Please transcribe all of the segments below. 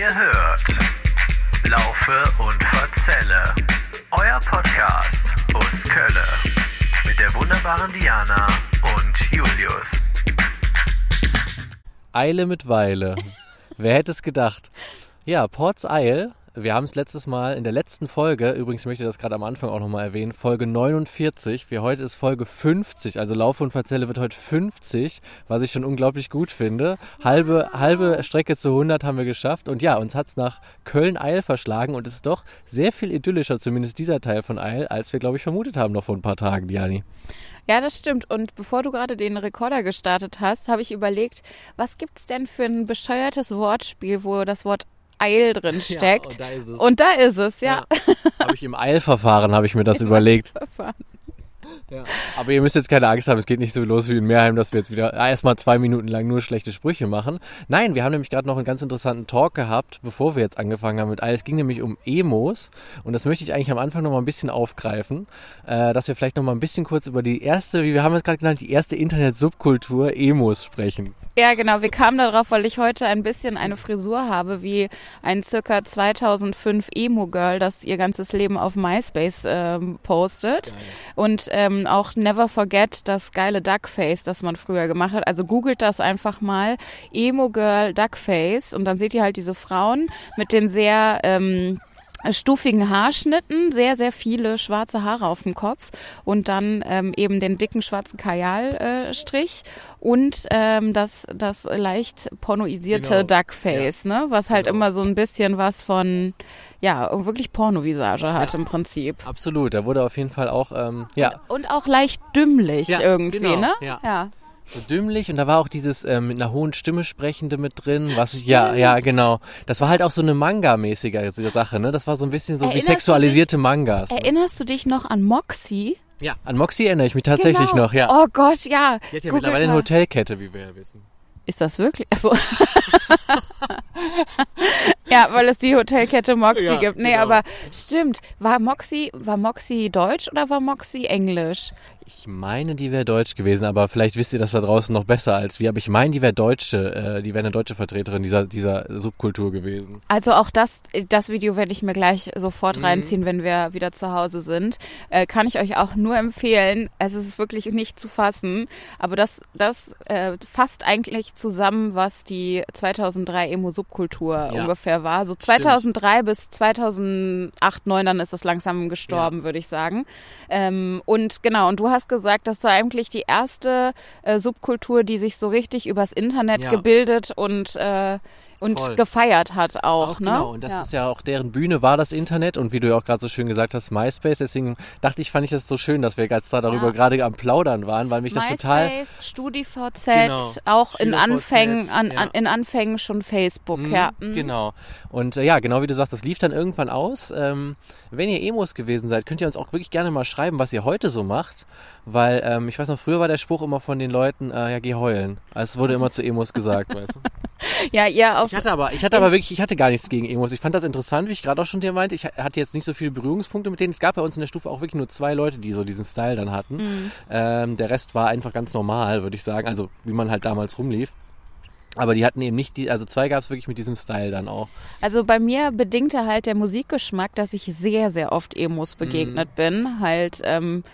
Ihr hört Laufe und Verzelle, euer Podcast aus Kölle mit der wunderbaren Diana und Julius. Eile mit Weile. Wer hätte es gedacht? Ja, Ports Eil. Wir haben es letztes Mal in der letzten Folge, übrigens möchte ich das gerade am Anfang auch nochmal erwähnen, Folge 49. Wir heute ist Folge 50, also Laufe und Verzelle wird heute 50, was ich schon unglaublich gut finde. Halbe, halbe Strecke zu 100 haben wir geschafft und ja, uns hat es nach Köln-Eil verschlagen und es ist doch sehr viel idyllischer, zumindest dieser Teil von Eil, als wir glaube ich vermutet haben noch vor ein paar Tagen, Diani. Ja, das stimmt. Und bevor du gerade den Rekorder gestartet hast, habe ich überlegt, was gibt's denn für ein bescheuertes Wortspiel, wo das Wort Eil drin steckt. Ja, und da ist es. Und da ist es, ja. Habe ich im Eilverfahren, habe ich mir das überlegt. Ja. Aber ihr müsst jetzt keine Angst haben, es geht nicht so los wie in Meerheim, dass wir jetzt wieder erstmal zwei Minuten lang nur schlechte Sprüche machen. Nein, wir haben nämlich gerade noch einen ganz interessanten Talk gehabt, bevor wir jetzt angefangen haben mit all. Es ging nämlich um Emos und das möchte ich eigentlich am Anfang noch mal ein bisschen aufgreifen, äh, dass wir vielleicht noch mal ein bisschen kurz über die erste, wie wir haben es gerade genannt, die erste Internet-Subkultur Emos sprechen. Ja, genau. Wir kamen darauf, weil ich heute ein bisschen eine Frisur habe wie ein circa 2005 Emo-Girl, das ihr ganzes Leben auf MySpace ähm, postet. Geil. Und ähm, auch Never Forget das geile Duckface, das man früher gemacht hat. Also googelt das einfach mal. Emo-Girl Duckface. Und dann seht ihr halt diese Frauen mit den sehr... Ähm, stufigen Haarschnitten, sehr, sehr viele schwarze Haare auf dem Kopf und dann ähm, eben den dicken schwarzen Kajalstrich äh, und ähm, das, das leicht pornoisierte Genau. Duckface, ne? was halt Genau. immer so ein bisschen was von, ja, wirklich Pornovisage hat im Prinzip. Absolut, da wurde auf jeden Fall auch, ähm, ja, Und auch leicht dümmlich Ja, irgendwie, genau, ne? ja. ja. So dümmlich und da war auch dieses ähm, mit einer hohen Stimme sprechende mit drin, was ich, ja, ja, genau. Das war halt auch so eine Manga-mäßige Sache, ne? Das war so ein bisschen so Erinnerst wie sexualisierte Mangas. Ne? Erinnerst du dich noch an Moxie? Ja, an Moxie erinnere ich mich tatsächlich genau. noch, ja. Oh Gott, ja. Die hat ja mittlerweile eine. Hotelkette, wie wir ja wissen. Ist das wirklich? Achso. ja, weil es die Hotelkette Moxie Ja, gibt. Nee, genau. aber stimmt. War Moxie, war Moxie deutsch oder war Moxie englisch? Ich meine, die wäre deutsch gewesen, aber vielleicht wisst ihr das da draußen noch besser als wir. Aber ich meine, die wäre deutsche, äh, die wäre eine deutsche Vertreterin dieser, dieser Subkultur gewesen. Also auch das, das Video werde ich mir gleich sofort Mhm. reinziehen, wenn wir wieder zu Hause sind. Äh, kann ich euch auch nur empfehlen. Es ist wirklich nicht zu fassen. Aber das, das äh, fasst eigentlich zusammen, was die 2003 Emo-Subkultur Ja. ungefähr war. So 2003 bis 2008, 2009, dann ist es langsam gestorben, würde ich sagen. Ähm, und genau, und du hast gesagt, das war eigentlich die erste äh, Subkultur, die sich so richtig übers Internet Ja. gebildet und äh, und Voll. gefeiert hat auch, ne? Genau, und das ja. ist ja auch deren Bühne war das Internet und wie du ja auch gerade so schön gesagt hast, MySpace. Deswegen dachte ich, fand ich das so schön, dass wir jetzt da darüber Ja. gerade am Plaudern waren, weil mich das total. MySpace, StudiVZ, Genau. auch in Anfängen, an, ja. an, in Anfängen schon Facebook, Mhm, ja. mhm. Genau. Und äh, ja, genau wie du sagst, das lief dann irgendwann aus. Ähm, wenn ihr Emos gewesen seid, könnt ihr uns auch wirklich gerne mal schreiben, was ihr heute so macht. Weil ähm, ich weiß noch, früher war der Spruch immer von den Leuten, äh, ja, geh heulen. Also es wurde immer zu Emos gesagt, weißt du. Ja, ihr auf Ich hatte aber, ich hatte aber wirklich, ich hatte gar nichts gegen Emos. Ich fand das interessant, wie ich gerade auch schon dir meinte. Ich hatte jetzt nicht so viele Berührungspunkte mit denen. Es gab bei uns in der Stufe auch wirklich nur zwei Leute, die so diesen Style dann hatten. Mhm. Ähm, der Rest war einfach ganz normal, würde ich sagen. Also wie man halt damals rumlief. Aber die hatten eben nicht die, also zwei gab es wirklich mit diesem Style dann auch. Also bei mir bedingte halt der Musikgeschmack, dass ich sehr, sehr oft Emos begegnet bin. Halt, ähm,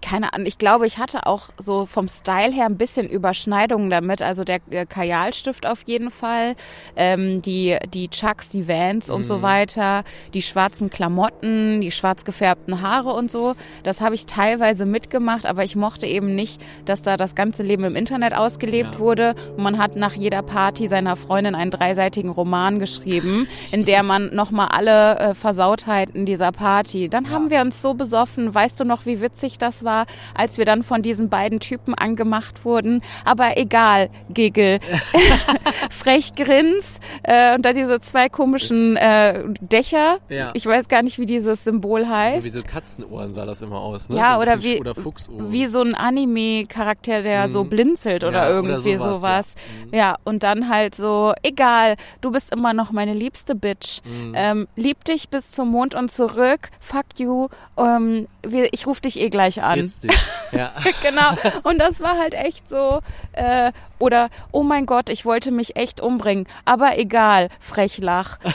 keine Ahnung, ich glaube, ich hatte auch so vom Style her ein bisschen Überschneidungen damit. Also der äh, Kajalstift auf jeden Fall, ähm, die, die Chucks, die Vans und so weiter, die schwarzen Klamotten, die schwarz gefärbten Haare und so. Das habe ich teilweise mitgemacht, aber ich mochte eben nicht, dass da das ganze Leben im Internet ausgelebt Ja. wurde. Und man hat nach jeder Party seiner Freundin einen dreiseitigen Roman geschrieben, in der man nochmal alle äh, Versautheiten dieser Party. Dann haben wir uns so besoffen. Weißt du noch, wie witzig das war, als wir dann von diesen beiden Typen angemacht wurden? Aber egal, Giggle. Frech grins äh, und dann diese zwei komischen äh, Dächer. Ja. Ich weiß gar nicht, wie dieses Symbol heißt. So wie so Katzenohren sah das immer aus, ne? Ja, so oder wie- Oder Fuchsohren. wie so ein Anime-Charakter, der so blinzelt oder Mhm. Ja, oder irgendwie sowas, sowas. ja. Ja. und dann halt so, egal, du bist immer noch meine liebste Bitch. Mhm. Ähm, lieb dich bis zum Mond und zurück. Fuck you. Ähm, ich rufe dich eh gleich an. Dich. Ja. genau. Und das war halt echt so. Äh, oder, oh mein Gott, ich wollte mich echt umbringen. Aber egal, Frechlach.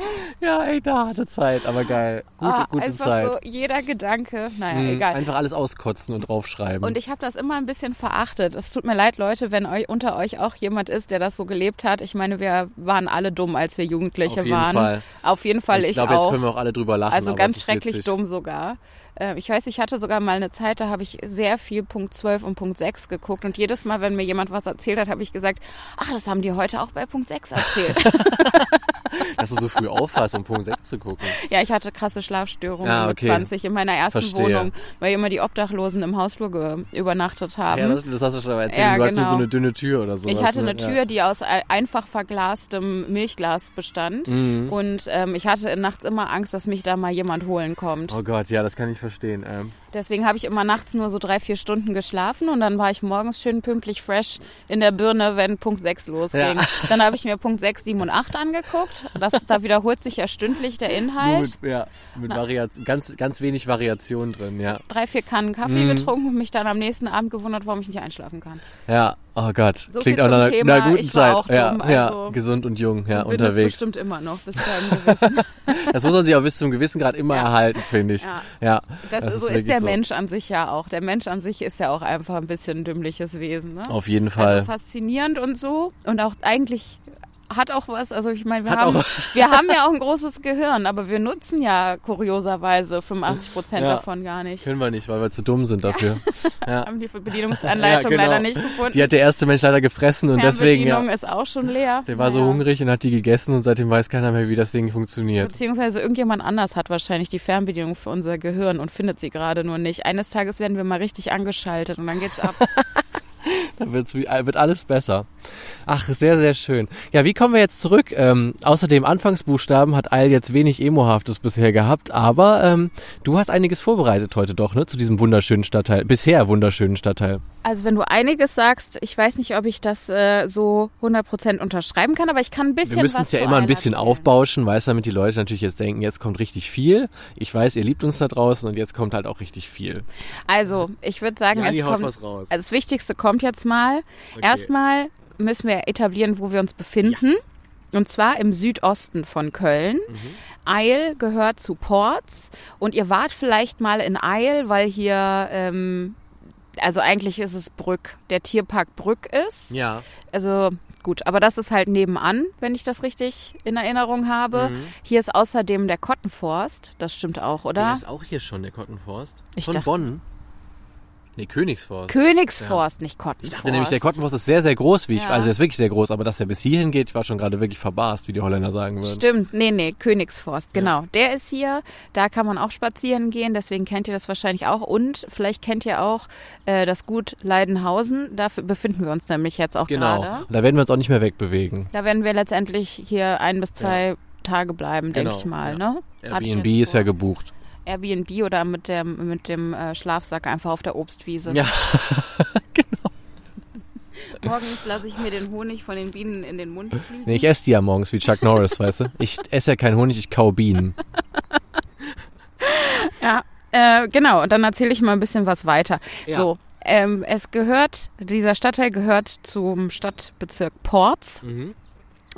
ja, ey, da hatte Zeit, aber geil. Gute, Ah, gute einfach Zeit. so jeder Gedanke. Naja, Mhm, egal. Einfach alles auskotzen und draufschreiben. Und ich habe das immer ein bisschen verachtet. Es tut mir leid, Leute, wenn euch, unter euch auch jemand ist, der das so gelebt hat. Ich meine, wir waren alle dumm, als wir Jugendliche Auf jeden waren. Fall. Auf jeden Fall ich, ich glaube, jetzt können wir auch alle drüber lachen. Also ganz schrecklich witzig. dumm sogar. Äh, Ich weiß, ich hatte sogar mal eine Zeit, da habe ich sehr viel Punkt 12 und Punkt 6 geguckt. Und jedes Mal, wenn mir jemand was erzählt hat, habe ich gesagt, ach, das haben die heute auch bei Punkt 6 erzählt. Dass du so früh aufhast, um Punkt 6 zu gucken. ja, ich hatte krasse Schlafstörungen Ah, mit okay. 20 in meiner ersten Verstehe. Wohnung, weil immer die Obdachlosen im Hausflur übernachtet haben. Ja, das, das hast du schon mal erzählt. Ja, du hattest nur so genau. eine dünne Tür oder so. Ich hatte eine Tür, die aus ein- einfach verglastem Milchglas bestand. Mhm. Und ähm, ich hatte nachts immer Angst, dass mich da mal jemand holen kommt. Oh Gott, ja, das kann ich verstehen. Ähm, Deswegen habe ich immer nachts nur so drei, vier Stunden geschlafen und dann war ich morgens schön pünktlich fresh in der Birne, wenn Punkt 6 losging. Ja. Dann habe ich mir Punkt 6, 7 und 8 angeguckt. Das, da wiederholt sich ja stündlich der Inhalt. mit, ja, mit Variation, ganz, ganz wenig Variation drin, ja. Drei, vier Kannen Kaffee Mhm. getrunken und mich dann am nächsten Abend gewundert, warum ich nicht einschlafen kann. Ja, oh Gott. So Klingt auch nach einer, Thema, einer guten Zeit. ja, dumm, ja, also- gesund und jung, ja, Und bin das unterwegs. bestimmt immer noch bis zu einem gewissen. Das muss man sich auch bis zum gewissen Grad immer Ja. erhalten, finde ich. Ja. Ja. Das, Das so ist ist, wirklich der so. Mensch an sich ja auch. Der Mensch an sich ist ja auch einfach ein bisschen ein dümmliches Wesen. Ne? Auf jeden Fall. Also faszinierend und so. Und auch eigentlich hat auch was. Also ich meine, wir Hat haben, wir haben ja auch ein großes Gehirn, aber wir nutzen ja kurioserweise 85 Prozent Ja. davon gar nicht. Können wir nicht, weil wir zu dumm sind dafür. Ja. Haben die Bedienungsanleitung Ja, genau. leider nicht gefunden. Die hat der erste Mensch leider gefressen und deswegen, Fernbedienung ja, ist auch schon leer. der war so hungrig und hat die gegessen und seitdem weiß keiner mehr, wie das Ding funktioniert. Beziehungsweise irgendjemand anders hat wahrscheinlich die Fernbedienung für unser Gehirn und findet sie gerade nur nicht. Eines Tages werden wir mal richtig angeschaltet und dann geht's ab. Dann wird's, äh, wird alles besser. Ach, sehr, sehr schön. Ja, wie kommen wir jetzt zurück? Ähm, außer dem Anfangsbuchstaben hat Eil jetzt wenig Emohaftes bisher gehabt, aber ähm, du hast einiges vorbereitet heute doch, ne? Zu diesem wunderschönen Stadtteil, bisher wunderschönen Stadtteil. Also wenn du einiges sagst, ich weiß nicht, ob ich das äh, so 100% unterschreiben kann, aber ich kann ein bisschen Wir müssen es ja immer ein bisschen erzählen. aufbauschen, weißt damit die Leute natürlich jetzt denken, jetzt kommt richtig viel. Ich weiß, ihr liebt uns da draußen und jetzt kommt halt auch richtig viel. Also, ich würde sagen, Jani es kommt, was raus. also das Wichtigste kommt jetzt mal. Erstmal müssen wir etablieren, wo wir uns befinden. Und zwar im Südosten von Köln. Mhm. Eil gehört zu Ports. Und ihr wart vielleicht mal in Eil, weil hier, ähm, also eigentlich ist es Brück, der Tierpark Brück ist. Ja. Also gut, aber das ist halt nebenan, wenn ich das richtig in Erinnerung habe. Mhm. Hier ist außerdem der Kottenforst. Das stimmt auch, Der oder? ist auch hier schon, der Kottenforst. Ich Von dachte- Bonn. Nee, Königsforst. Königsforst, nicht Ich Kottenforst. dachte nämlich, der Kottenforst ist sehr, sehr groß, wie ich, Ja. also der ist wirklich sehr groß, aber dass der bis hierhin geht, ich war schon gerade wirklich verbarst, wie die Holländer sagen würden. Stimmt, nee, nee, Königsforst, genau. Der ist hier, da kann man auch spazieren gehen, deswegen kennt ihr das wahrscheinlich auch. Und vielleicht kennt ihr auch äh, das Gut Leidenhausen, da befinden wir uns nämlich jetzt auch Genau. gerade. Und da werden wir uns auch nicht mehr wegbewegen. Da werden wir letztendlich hier ein bis zwei Tage bleiben, denke Genau, ich mal. ja. Ne? Ich Airbnb ist ja gebucht. Airbnb oder mit dem, mit dem äh, Schlafsack einfach auf der Obstwiese. Ja, Morgens lasse ich mir den Honig von den Bienen in den Mund fliegen. nee, ich esse die ja morgens wie Chuck Norris, weißt du? Ich esse ja keinen Honig, ich kau Bienen. Ja, äh, genau. Und dann erzähle ich mal ein bisschen was weiter. Ja. So, ähm, es gehört, dieser Stadtteil gehört zum Stadtbezirk Porz. Mhm.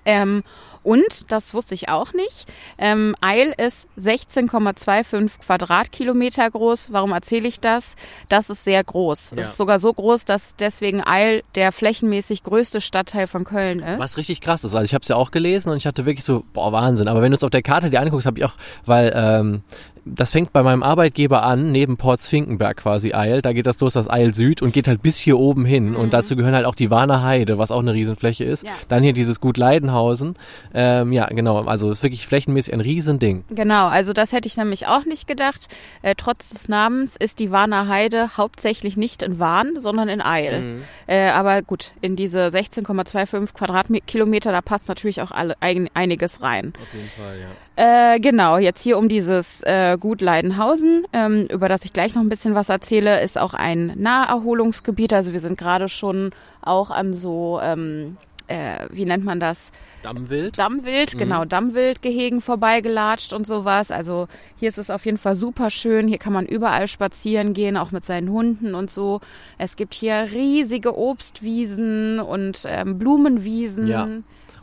Ähm, und, das wusste ich auch nicht, ähm, Eil ist 16,25 Quadratkilometer groß. Warum erzähle ich das? Das ist sehr groß. Ja. Das ist sogar so groß, dass deswegen Eil der flächenmäßig größte Stadtteil von Köln ist. Was richtig krass ist. Also ich habe es ja auch gelesen und ich hatte wirklich so, boah, Wahnsinn. Aber wenn du es auf der Karte dir anguckst, habe ich auch, weil ähm, das fängt bei meinem Arbeitgeber an, neben Ports Finkenberg quasi Eil. Da geht das los, das Eil Süd und geht halt bis hier oben hin. Und dazu gehören halt auch die Warner Heide, was auch eine Riesenfläche ist. Mhm. Ja. Dann hier dieses Gut Leidenhausen. Ähm, ja, genau. Also ist wirklich flächenmäßig ein Riesending. Genau, also das hätte ich nämlich auch nicht gedacht. Äh, trotz des Namens ist die Warner Heide hauptsächlich nicht in Warn, sondern in Eil. Mhm. Äh, aber gut, in diese 16,25 Quadratkilometer, da passt natürlich auch alle, ein, einiges rein. Auf jeden Fall, ja. Äh, genau, jetzt hier um dieses äh, Gut Leidenhausen, ähm, über das ich gleich noch ein bisschen was erzähle, ist auch ein Naherholungsgebiet. Also wir sind gerade schon auch an so ähm, äh, wie nennt man das? Dammwild. Dammwild, genau, Dammwildgehegen vorbeigelatscht und sowas. Also hier ist es auf jeden Fall super schön. Hier kann man überall spazieren gehen, auch mit seinen Hunden und so. Es gibt hier riesige Obstwiesen und ähm, Blumenwiesen. Ja.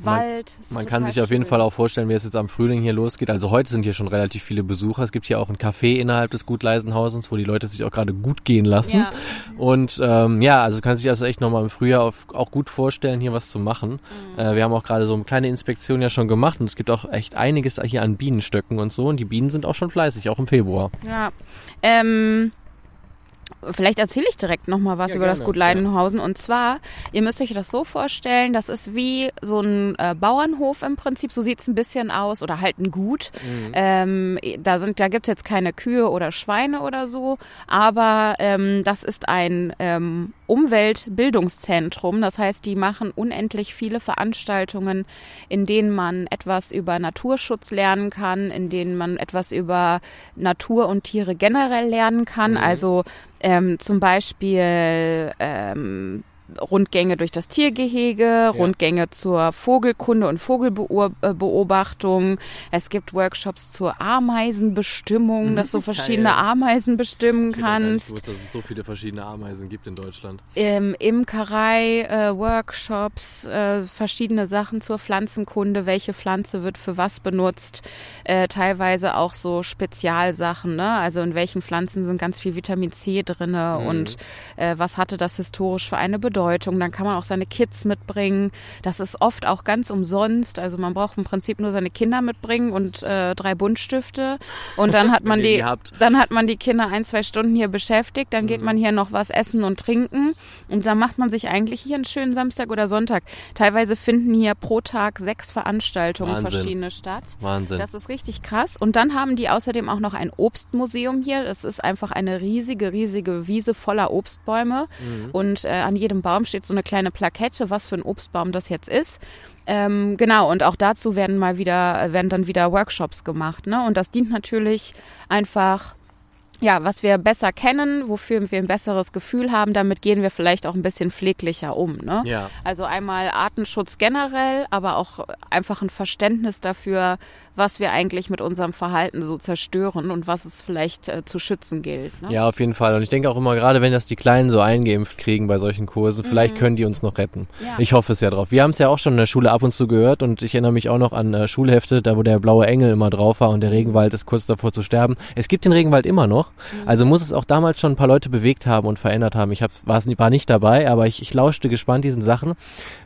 Wald. Ist Man kann sich auf jeden schön. Fall auch vorstellen, wie es jetzt am Frühling hier losgeht. Also heute sind hier schon relativ viele Besucher. Es gibt hier auch ein Café innerhalb des Gutleisenhausens, wo die Leute sich auch gerade gut gehen lassen. Ja. Und ähm, ja, also kann sich also echt nochmal im Frühjahr auf, auch gut vorstellen, hier was zu machen. Mhm. Äh, wir haben auch gerade so eine kleine Inspektion ja schon gemacht und es gibt auch echt einiges hier an Bienenstöcken und so. Und die Bienen sind auch schon fleißig, auch im Februar. Ja. Ähm, vielleicht erzähle ich direkt nochmal was Ja, über das gerne, Gut Leidenhausen. Und zwar, ihr müsst euch das so vorstellen, das ist wie so ein äh, Bauernhof im Prinzip. So sieht's ein bisschen aus oder halt ein Gut. Ähm, da sind, da gibt's jetzt keine Kühe oder Schweine oder so. Aber ähm, das ist ein ähm, Umweltbildungszentrum. Das heißt, die machen unendlich viele Veranstaltungen, in denen man etwas über Naturschutz lernen kann, in denen man etwas über Natur und Tiere generell lernen kann. Also ähm, zum Beispiel ähm, Rundgänge durch das Tiergehege, Rundgänge zur Vogelkunde und Vogelbeobachtung. Es gibt Workshops zur Ameisenbestimmung, dass du verschiedene Geil. Ameisen bestimmen Ich kannst. gewusst, dass es so viele verschiedene Ameisen gibt in Deutschland. Ähm, Imkerei, äh, Workshops, äh, verschiedene Sachen zur Pflanzenkunde, welche Pflanze wird für was benutzt, äh, teilweise auch so Spezialsachen, ne? Also in welchen Pflanzen sind ganz viel Vitamin C drinne und äh, was hatte das historisch für eine Bedeutung? Dann kann man auch seine Kids mitbringen. Das ist oft auch ganz umsonst. Also man braucht im Prinzip nur seine Kinder mitbringen und äh, drei Buntstifte und dann hat man die, dann hat man die Kinder ein, zwei Stunden hier beschäftigt, dann Mhm. geht man hier noch was essen und trinken und dann macht man sich eigentlich hier einen schönen Samstag oder Sonntag. Teilweise finden hier pro Tag sechs Veranstaltungen Wahnsinn. verschiedene statt. Wahnsinn. Das ist richtig krass. Und dann haben die außerdem auch noch ein Obstmuseum hier. Das ist einfach eine riesige, riesige Wiese voller Obstbäume. Mhm. Und äh, an jedem Baum steht so eine kleine Plakette, was für ein Obstbaum das jetzt ist. Ähm, genau, und auch dazu werden mal wieder, werden dann wieder Workshops gemacht. Ne? Und das dient natürlich einfach ja, was wir besser kennen, wofür wir ein besseres Gefühl haben, damit gehen wir vielleicht auch ein bisschen pfleglicher um. Ne? Ja. Also einmal Artenschutz generell, aber auch einfach ein Verständnis dafür, was wir eigentlich mit unserem Verhalten so zerstören und was es vielleicht äh, zu schützen gilt. Ne? Ja, auf jeden Fall. Und ich denke auch immer, gerade wenn das die Kleinen so eingeimpft kriegen bei solchen Kursen, vielleicht können die uns noch retten. Mhm. Ja. Ich hoffe es ja drauf. Wir haben es ja auch schon in der Schule ab und zu gehört und ich erinnere mich auch noch an äh, Schulhefte, da wo der blaue Engel immer drauf war und der Regenwald ist kurz davor zu sterben. Es gibt den Regenwald immer noch. Also muss es auch damals schon ein paar Leute bewegt haben und verändert haben. Ich hab's, war nicht dabei, aber ich, ich lauschte gespannt diesen Sachen.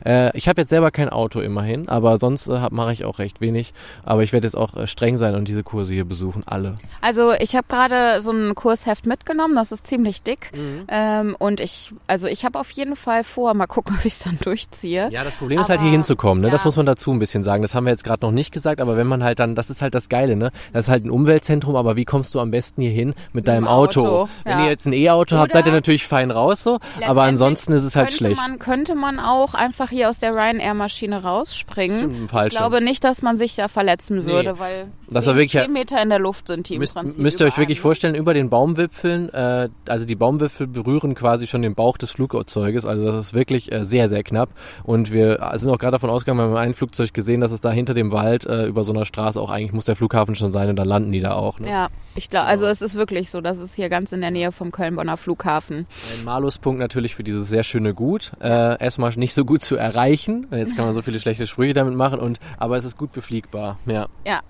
Äh, ich habe jetzt selber kein Auto immerhin, aber sonst äh, mache ich auch recht wenig. Aber ich werde jetzt auch äh, streng sein und diese Kurse hier besuchen, alle. Also ich habe gerade so ein Kursheft mitgenommen, das ist ziemlich dick. Ähm, und ich, also ich habe auf jeden Fall vor, mal gucken, ob ich es dann durchziehe. Ja, das Problem ist halt Aber- hier hinzukommen, ne? Das ja. muss man dazu ein bisschen sagen. Das haben wir jetzt gerade noch nicht gesagt, aber wenn man halt dann, das ist halt das Geile, ne? Das ist halt ein Umweltzentrum, aber wie kommst du am besten hier hin mit deinem Auto? Auto, Wenn ja. ihr jetzt ein E-Auto habt, seid ihr natürlich fein raus so, aber ansonsten ist es halt schlecht. Man, könnte man auch einfach hier aus der Ryanair-Maschine rausspringen. Stimmt, im ich glaube nicht, dass man sich da verletzen würde, Nee. weil Das war wirklich- zehn Meter in der Luft sind die im Müsst, Prinzip. müsst ihr euch wirklich ne? vorstellen, über den Baumwipfeln, äh, also die Baumwipfel berühren quasi schon den Bauch des Flugzeuges, also das ist wirklich äh, sehr, sehr knapp. Und wir sind auch gerade davon ausgegangen, wir haben ein Flugzeug gesehen, dass es da hinter dem Wald äh, über so einer Straße auch eigentlich muss der Flughafen schon sein und dann landen die da auch. Ne? Ja, ich glaube, also es ist wirklich so, das ist hier ganz in der Nähe vom Köln-Bonner Flughafen. Ein Maluspunkt natürlich für dieses sehr schöne Gut. Äh, erstmal nicht so gut zu erreichen. Jetzt kann man so viele schlechte Sprüche damit machen, und aber es ist gut befliegbar. Ja. Ja.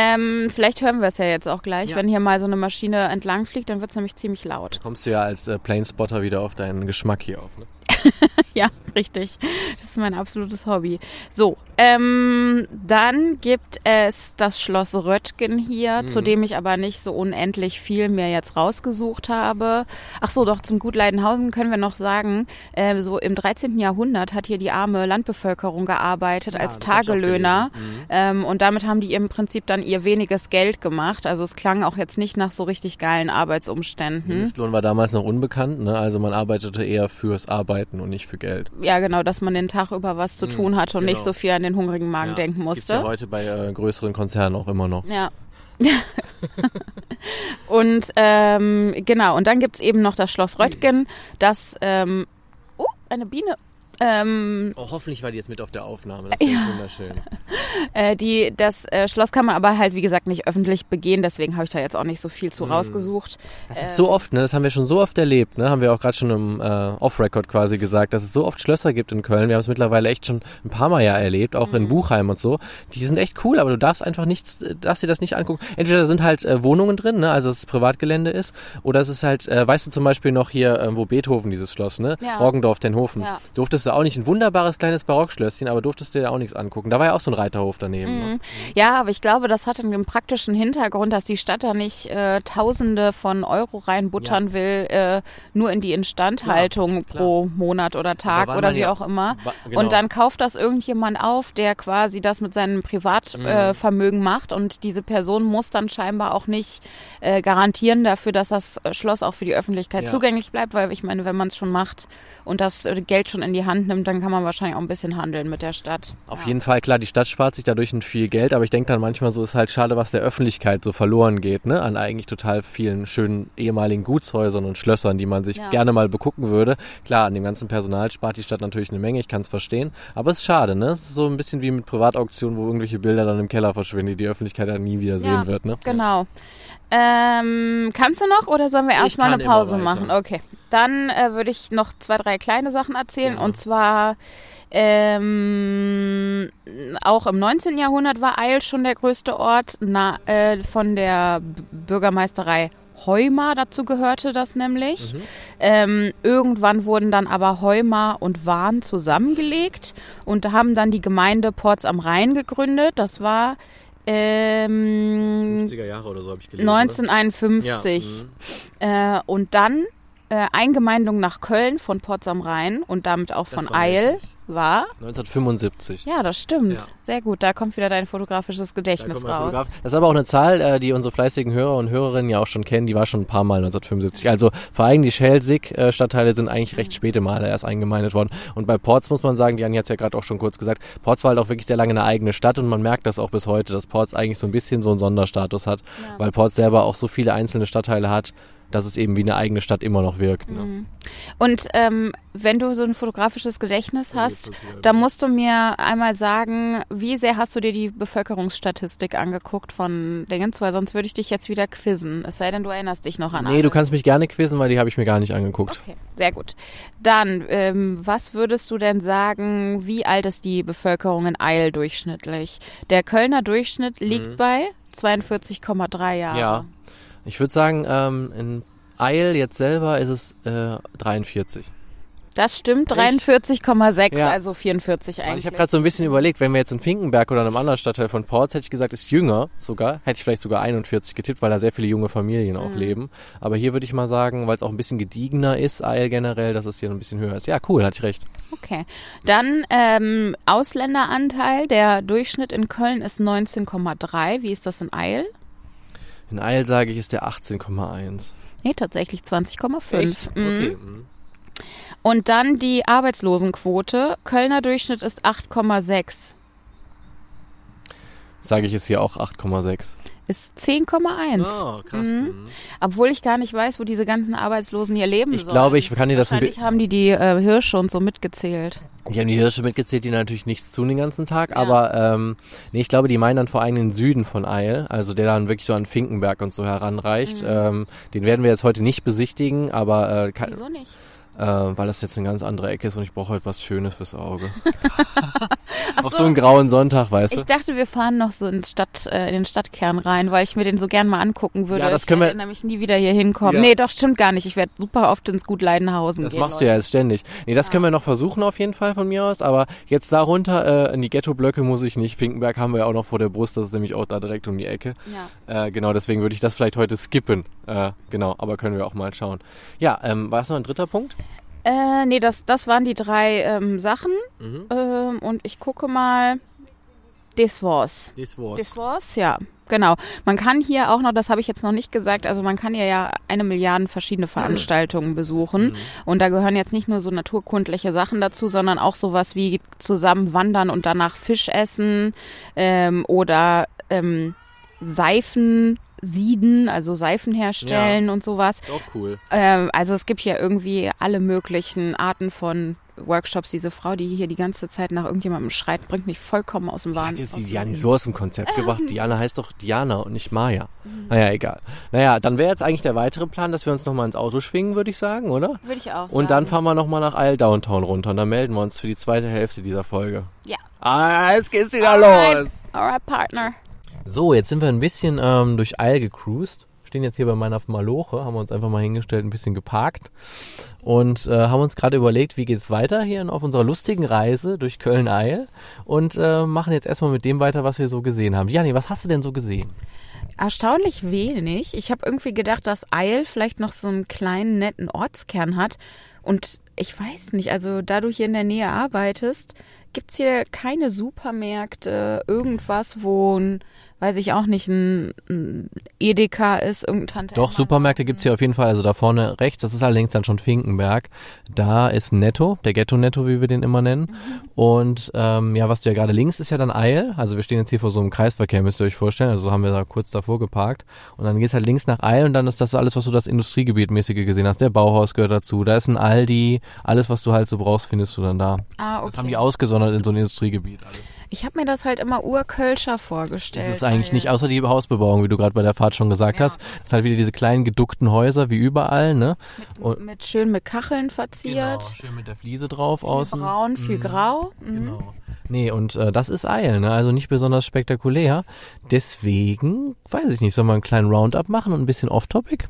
Ähm, vielleicht hören wir es ja jetzt auch gleich. Ja. Wenn hier mal so eine Maschine entlang fliegt, dann wird es nämlich ziemlich laut. Kommst du ja als äh, Planespotter wieder auf deinen Geschmack hier auf. Ne? Ja, richtig. Das ist mein absolutes Hobby. So, ähm, dann gibt es das Schloss Röttgen hier, zu dem ich aber nicht so unendlich viel mir jetzt rausgesucht habe. Ach so, doch zum Gut Leidenhausen können wir noch sagen, äh, so im 13. Jahrhundert hat hier die arme Landbevölkerung gearbeitet als ich auch Tagelöhner. Mhm. Ähm, und damit haben die im Prinzip dann ihr weniges Geld gemacht. Also es klang auch jetzt nicht nach so richtig geilen Arbeitsumständen. Mindestlohn war damals noch unbekannt, ne? also man arbeitete eher fürs Arbeiten und nicht für Geld. Ja, genau, dass man den Tag über was zu tun hatte und nicht genau. so viel an den hungrigen Magen Ja, denken Gibt's ja musste. heute bei äh, größeren Konzernen auch immer noch. Ja. und ähm, genau, und dann gibt's eben noch das Schloss Röttgen, das ähm, oh, eine Biene. Ähm, Oh, hoffentlich war die jetzt mit auf der Aufnahme. Das wäre wunderschön. äh, die, das äh, Schloss kann man aber halt, wie gesagt, nicht öffentlich begehen. Deswegen habe ich da jetzt auch nicht so viel zu rausgesucht. Das ist so oft, ne? Das haben wir schon so oft erlebt, ne? Haben wir auch gerade schon im äh, Off-Record quasi gesagt, dass es so oft Schlösser gibt in Köln. Wir haben es mittlerweile echt schon ein paar Mal ja erlebt, auch in Buchheim und so. Die sind echt cool, aber du darfst einfach nichts, äh, darfst dir das nicht angucken. Entweder sind halt äh, Wohnungen drin, ne? Also dass es Privatgelände ist, oder es ist halt, äh, weißt du zum Beispiel noch hier, äh, wo Beethoven dieses Schloss, ne? Ja. Roggendorf, Tenhofen. Ja. Durftest du auch nicht ein wunderbares kleines Barockschlösschen, aber durftest dir da auch nichts angucken. Da war ja auch so ein Reiterhof daneben. Ne? Ja, aber ich glaube, das hat einen praktischen Hintergrund, dass die Stadt da nicht äh, Tausende von Euro reinbuttern Ja. will, äh, nur in die Instandhaltung klar. pro Monat oder Tag oder wie ja- auch immer. Wa- genau. Und dann kauft das irgendjemand auf, der quasi das mit seinem Privatvermögen äh, Vermögen macht und diese Person muss dann scheinbar auch nicht äh, garantieren dafür, dass das äh, Schloss auch für die Öffentlichkeit Ja. zugänglich bleibt, weil ich meine, wenn man es schon macht und das äh, Geld schon in die Hand nimmt, dann kann man wahrscheinlich auch ein bisschen handeln mit der Stadt. Auf ja. jeden Fall, klar, die Stadt spart sich dadurch ein viel Geld, aber ich denke dann manchmal so, ist halt schade, was der Öffentlichkeit so verloren geht, ne? An eigentlich total vielen schönen ehemaligen Gutshäusern und Schlössern, die man sich Ja. gerne mal begucken würde. Klar, an dem ganzen Personal spart die Stadt natürlich eine Menge, ich kann es verstehen, aber es ist schade, ne? Es ist so ein bisschen wie mit Privatauktionen, wo irgendwelche Bilder dann im Keller verschwinden, die die Öffentlichkeit dann nie wieder sehen wird, ne? Genau. Ähm, kannst du noch oder sollen wir erstmal eine Pause machen? Okay. Dann äh, würde ich noch zwei, drei kleine Sachen erzählen. Ja. Und zwar ähm, auch im 19. Jahrhundert war Eil schon der größte Ort na, äh, von der Bürgermeisterei Heuma, dazu gehörte das nämlich. Mhm. Ähm, irgendwann wurden dann aber Heuma und Wahn zusammengelegt und haben dann die Gemeinde Ports am Rhein gegründet. Das war ähm, 50er Jahre oder so habe ich gelesen. 1951. Äh, und dann äh, Eingemeindung nach Köln von Ports am Rhein und damit auch von Eil war. 1975. Ja, das stimmt. Ja. Sehr gut. Da kommt wieder dein fotografisches Da Gedächtnis mein raus. Fotograf. Das ist aber auch eine Zahl, äh, die unsere fleißigen Hörer und Hörerinnen ja auch schon kennen. Die war schon ein paar Mal 1975. Also vor allem die Schelsig-Stadtteile sind eigentlich recht späte Male erst eingemeindet worden. Und bei Ports muss man sagen, die Anja hat es ja gerade auch schon kurz gesagt, Ports war halt auch wirklich sehr lange eine eigene Stadt und man merkt das auch bis heute, dass Ports eigentlich so ein bisschen so einen Sonderstatus hat, Ja. weil Ports selber auch so viele einzelne Stadtteile hat, dass es eben wie eine eigene Stadt immer noch wirkt. Ne? Mhm. Und ähm, wenn du so ein fotografisches Gedächtnis hast, dann musst du mir einmal sagen, wie sehr hast du dir die Bevölkerungsstatistik angeguckt von Dingens, weil sonst würde ich dich jetzt wieder quizzen. Es sei denn, du erinnerst dich noch an Nee, du alles. kannst mich gerne quizzen, weil die habe ich mir gar nicht angeguckt. Okay, sehr gut. Dann, ähm, was würdest du denn sagen, wie alt ist die Bevölkerung in Eil durchschnittlich? Der Kölner Durchschnitt liegt bei 42,3 Jahren. Mhm. Ja. Ich würde sagen, ähm, in Eil jetzt selber ist es äh, 43. Das stimmt, Echt? 43,6, Ja. also 44 Weil eigentlich. Ich habe gerade so ein bisschen überlegt, wenn wir jetzt in Finkenberg oder in einem anderen Stadtteil von Ports, hätte ich gesagt, ist jünger sogar. Hätte ich vielleicht sogar 41 getippt, weil da sehr viele junge Familien auch leben. Aber hier würde ich mal sagen, weil es auch ein bisschen gediegener ist, Eil generell, dass es hier ein bisschen höher ist. Ja, cool, hatte ich recht. Okay. Dann ähm, Ausländeranteil. Der Durchschnitt in Köln ist 19,3. Wie ist das in Eil? In Eil sage ich, ist der 18,1. Nee, tatsächlich 20,5. Echt? Mhm. Okay. mhm. Und dann die Arbeitslosenquote. Kölner Durchschnitt ist 8,6. Sage ich jetzt hier auch 8,6. Ist 10,1. Oh, krass. Mhm. Mhm. Obwohl ich gar nicht weiß, wo diese ganzen Arbeitslosen hier leben Ich sollen. glaube, ich kann dir das ein Wahrscheinlich haben die die äh, Hirsche und so mitgezählt. Die haben die Hirsche mitgezählt, die natürlich nichts tun den ganzen Tag, aber ähm, nee, ich glaube, die meinen dann vor allem den Süden von Eil, also der dann wirklich so an Finkenberg und so heranreicht. Ähm, den werden wir jetzt heute nicht besichtigen, aber äh, kann, Wieso nicht? Äh, weil das jetzt eine ganz andere Ecke ist und ich brauche heute was Schönes fürs Auge. Auf so einen grauen Sonntag, weißt Ich du? dachte, wir fahren noch so in, Stadt, äh, in den Stadtkern rein, weil ich mir den so gern mal angucken würde. Ja, das ich können wir- werde nämlich nie wieder hier hinkommen. Ja. Nee, doch, stimmt gar nicht. Ich werde super oft ins Gut Leidenhausen Das gehen. machst du ja jetzt ständig. Nee, das können wir noch versuchen auf jeden Fall von mir aus, aber jetzt darunter äh, in die Ghetto-Blöcke muss ich nicht. Finkenberg haben wir ja auch noch vor der Brust, das ist nämlich auch da direkt um die Ecke. Ja. Äh, genau, deswegen würde ich das vielleicht heute skippen. Äh, genau, aber können wir auch mal schauen. Ja, ähm, war es noch ein dritter Punkt? Äh, nee, das, das waren die drei ähm, Sachen. Mhm. Ähm, und ich gucke mal. Das war's. Das war's. Das war's, ja. Genau. Man kann hier auch noch, das habe ich jetzt noch nicht gesagt, also man kann hier ja eine Milliarde verschiedene Veranstaltungen besuchen. Und da gehören jetzt nicht nur so naturkundliche Sachen dazu, sondern auch sowas wie zusammen wandern und danach Fisch essen ähm, oder ähm, Seifen Sieden, also Seifen herstellen und sowas. Ist auch cool. Ähm, also es gibt hier irgendwie alle möglichen Arten von Workshops. Diese Frau, die hier die ganze Zeit nach irgendjemandem schreit, bringt mich vollkommen aus dem Die hat Wahn. jetzt die Diana so aus dem Konzept gebracht. Diana heißt doch Diana und nicht Maya. Naja, egal. Naja, dann wäre jetzt eigentlich der weitere Plan, dass wir uns nochmal ins Auto schwingen, würde ich sagen, oder? Würde ich auch sagen. Und dann fahren wir nochmal nach Isle Downtown runter und dann melden wir uns für die zweite Hälfte dieser Folge. Ja. Ah, jetzt geht's wieder Alright. los. Alright, Partner. So, jetzt sind wir ein bisschen ähm, durch Isle gecruised. Stehen jetzt hier bei meiner Maloche, haben wir uns einfach mal hingestellt, ein bisschen geparkt und äh, haben uns gerade überlegt, wie geht's weiter hier auf unserer lustigen Reise durch Köln-Eil und äh, machen jetzt erstmal mit dem weiter, was wir so gesehen haben. Jani, was hast du denn so gesehen? Erstaunlich wenig. Ich habe irgendwie gedacht, dass Eil vielleicht noch so einen kleinen, netten Ortskern hat. Und ich weiß nicht, also da du hier in der Nähe arbeitest, gibt's hier keine Supermärkte, irgendwas, wo ein, weiß ich auch nicht, ein, ein Edeka ist, irgendein Tante Doch, Emma Supermärkte gibt's hier auf jeden Fall. Also da vorne rechts, das ist allerdings dann schon Finkenberg. Da ist Netto, der Ghetto-Netto, wie wir den immer nennen. Und ähm, ja, was du ja gerade links ist ja dann Eil. Also wir stehen jetzt hier vor so einem Kreisverkehr, müsst ihr euch vorstellen. Also so haben wir da kurz davor geparkt. Und dann geht's halt links nach Eil und dann ist das alles, was du das Industriegebietmäßige gesehen hast. Der Bauhaus gehört dazu. Da ist ein Aldi. Alles, was du halt so brauchst, findest du dann da. Ah, Das haben okay. die ausgesondert in so ein Industriegebiet. Alles. Ich habe mir das halt immer urkölscher vorgestellt. Ist eigentlich nicht außer die Hausbebauung, wie du gerade bei der Fahrt schon gesagt Ja. hast. Das ist halt wieder diese kleinen geduckten Häuser wie überall, ne? Und- mit schön mit Kacheln verziert. Genau, schön mit der Fliese drauf Viel außen. braun, viel Mhm. grau. Mhm. Genau. Nee, und äh, das ist Eil, ne? also nicht besonders spektakulär. Deswegen, weiß ich nicht, soll man einen kleinen Roundup machen und ein bisschen off-topic?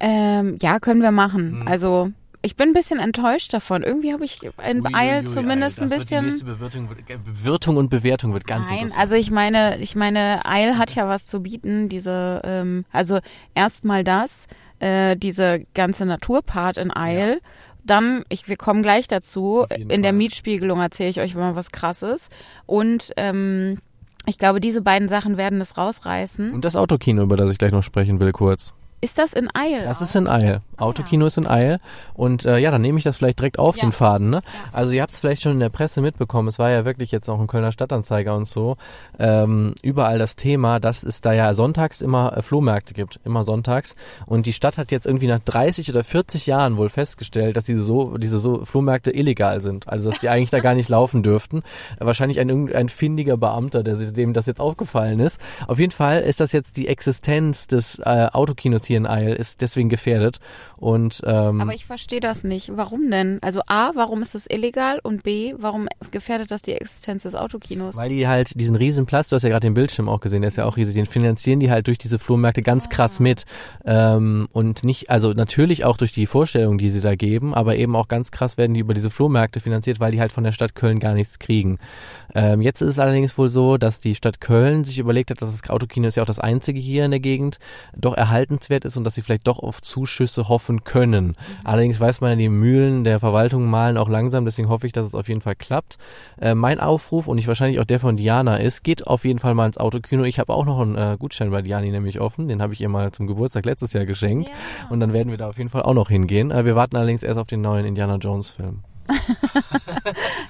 Ähm, ja, können wir machen. Mhm. Also ich bin ein bisschen enttäuscht davon. Irgendwie habe ich in Eil zumindest ein bisschen. Bewirtung, wird, äh, Bewirtung und Bewertung wird ganz Nein, also ich meine, ich meine, Eil hat ja was zu bieten. Diese, ähm, also erstmal das, äh, diese ganze Naturpart in Eil. Dann, ich, wir kommen gleich dazu. In der Fall. Mietspiegelung erzähle ich euch mal was Krasses. Und ähm, ich glaube, diese beiden Sachen werden es rausreißen. Und das Autokino, über das ich gleich noch sprechen will, kurz. Ist das in Eil? Das ist in Eil. Autokino ist in Eil. Und äh, ja, dann nehme ich das vielleicht direkt auf Ja. den Faden. Ne? Also ihr habt es vielleicht schon in der Presse mitbekommen. Es war ja wirklich jetzt auch ein Kölner Stadtanzeiger und so. Ähm, überall das Thema, dass es da ja sonntags immer äh, Flohmärkte gibt. Immer sonntags. Und die Stadt hat jetzt irgendwie nach 30 oder 40 Jahren wohl festgestellt, dass diese so, diese so Flohmärkte illegal sind. Also dass die eigentlich da gar nicht laufen dürften. Äh, wahrscheinlich ein, irgendein findiger Beamter, der, dem das jetzt aufgefallen ist. Auf jeden Fall ist das jetzt die Existenz des äh, Autokinos hier in Eil, ist deswegen gefährdet. Und ähm, Aber ich verstehe das nicht. Warum denn? Also A, warum ist es illegal? Und B, warum gefährdet das die Existenz des Autokinos? Weil die halt diesen riesen Platz, du hast ja gerade den Bildschirm auch gesehen, der ist ja auch riesig, den finanzieren die halt durch diese Flohmärkte ganz krass mit. Ähm, und nicht, also natürlich auch durch die Vorstellungen, die sie da geben, aber eben auch ganz krass werden die über diese Flohmärkte finanziert, weil die halt von der Stadt Köln gar nichts kriegen. Ähm, jetzt ist es allerdings wohl so, dass die Stadt Köln sich überlegt hat, dass das Autokino ist ja auch das einzige hier in der Gegend, doch erhaltenswert ist und dass sie vielleicht doch auf Zuschüsse hoffen können. Allerdings weiß man ja, die Mühlen der Verwaltung malen auch langsam, deswegen hoffe ich, dass es auf jeden Fall klappt. Äh, mein Aufruf und ich wahrscheinlich auch der von Diana ist, geht auf jeden Fall mal ins Autokino. Ich habe auch noch einen äh, Gutschein bei Diani nämlich offen, den habe ich ihr mal zum Geburtstag letztes Jahr geschenkt Ja. und dann werden wir da auf jeden Fall auch noch hingehen. Äh, wir warten allerdings erst auf den neuen Indiana Jones Film.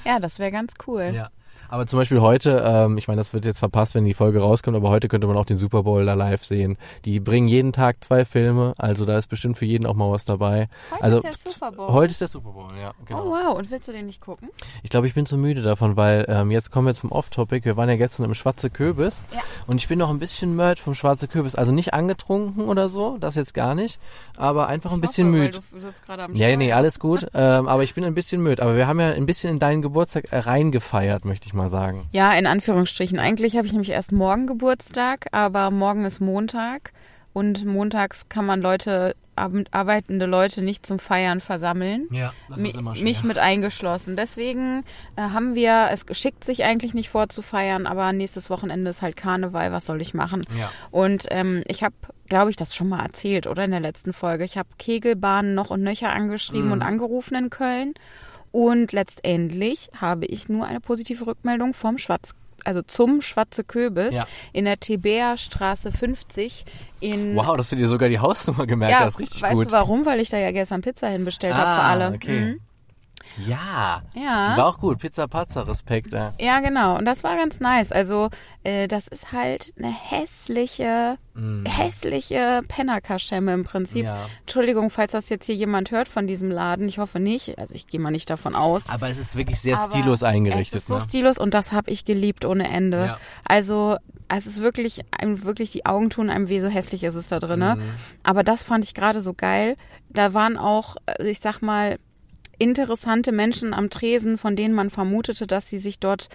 Ja, das wäre ganz cool. Ja. Aber zum Beispiel heute, ähm, ich meine, das wird jetzt verpasst, wenn die Folge rauskommt, aber heute könnte man auch den Super Bowl da live sehen. Die bringen jeden Tag zwei Filme, also da ist bestimmt für jeden auch mal was dabei. Heute also ist der Super Bowl. Heute ist der Super Bowl, ja. Genau. Oh wow, und willst du den nicht gucken? Ich glaube, ich bin zu müde davon, weil ähm, jetzt kommen wir zum Off-Topic. Wir waren ja gestern im Schwarze Kürbis Ja. und ich bin noch ein bisschen Mörd vom Schwarze Kürbis. Also nicht angetrunken oder so, das jetzt gar nicht, aber einfach ein bisschen Hoffe, weil müde. Du sitzt gerade am Ja, nee, Steuer. alles gut. ähm, aber ich bin ein bisschen müde. Aber wir haben ja ein bisschen in deinen Geburtstag reingefeiert, möchte ich mal sagen. Ja, in Anführungsstrichen. Eigentlich habe ich nämlich erst morgen Geburtstag, aber morgen ist Montag und montags kann man Leute, arbeitende Leute nicht zum Feiern versammeln. Ja, das Mi- mich mit eingeschlossen. Deswegen äh, haben wir, es geschickt sich eigentlich nicht vor zu feiern, aber nächstes Wochenende ist halt Karneval, was soll ich machen? Ja. Und ähm, ich habe, glaube ich, das schon mal erzählt, oder in der letzten Folge. Ich habe Kegelbahnen noch und nöcher angeschrieben Mhm. und angerufen in Köln. Und letztendlich habe ich nur eine positive Rückmeldung vom Schwarz, also zum Schwarze Köbis Ja. in der Tebeerstraße 50 in Wow, dass du dir sogar die Hausnummer gemerkt ja, hast. Richtig weißt gut. du warum? Weil ich da ja gestern Pizza hinbestellt habe für Ah, alle. okay. Mhm. Ja. Ja. War auch gut. Pizza Pazza, Respekt. Ja. Ja, genau. Und das war ganz nice. Also, äh, das ist halt eine hässliche, hässliche Pennerkaschemme im Prinzip. Mm. Ja. Entschuldigung, falls das jetzt hier jemand hört von diesem Laden. Ich hoffe nicht. Also, ich gehe mal nicht davon aus. Aber es ist wirklich sehr Aber stilos eingerichtet. Es ist so ne? stilos und das habe ich geliebt ohne Ende. Ja. Also es ist wirklich, einem wirklich die Augen tun einem weh, so hässlich ist es da drin. Mhm. Aber das fand ich gerade so geil. Da waren auch, äh, ich sag mal, interessante Menschen am Tresen, von denen man vermutete, dass sie sich dort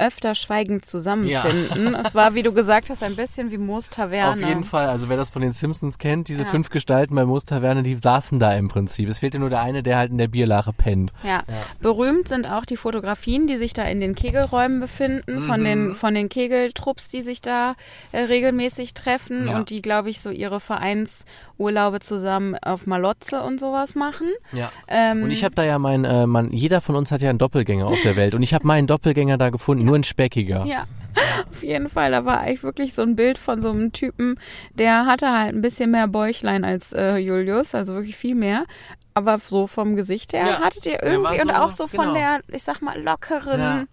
öfter schweigend zusammenfinden. Es war, wie du gesagt hast, ein bisschen wie Moos Taverne. Auf jeden Fall. Also wer das von den Simpsons kennt, diese Ja. fünf Gestalten bei Moos Taverne, die saßen da im Prinzip. Es fehlte nur der eine, der halt in der Bierlache pennt. Ja. berühmt sind auch die Fotografien, die sich da in den Kegelräumen befinden, von Mhm. den von den Kegeltrupps, die sich da äh, regelmäßig treffen Ja. und die, glaube ich, so ihre Vereinsurlaube zusammen auf Malotze und sowas machen. Ja. Ähm, Und ich habe da ja mein, äh, man, jeder von uns hat ja einen Doppelgänger auf der Welt. Und ich habe meinen Doppelgänger da gefunden, nur ein speckiger. ja, auf jeden Fall. Da war eigentlich wirklich so ein Bild von so einem Typen, der hatte halt ein bisschen mehr Bäuchlein als äh, Julius, also wirklich viel mehr. Aber so vom Gesicht her Ja. hattet ihr irgendwie und so- auch so von genau. der, ich sag mal, lockeren, Ja.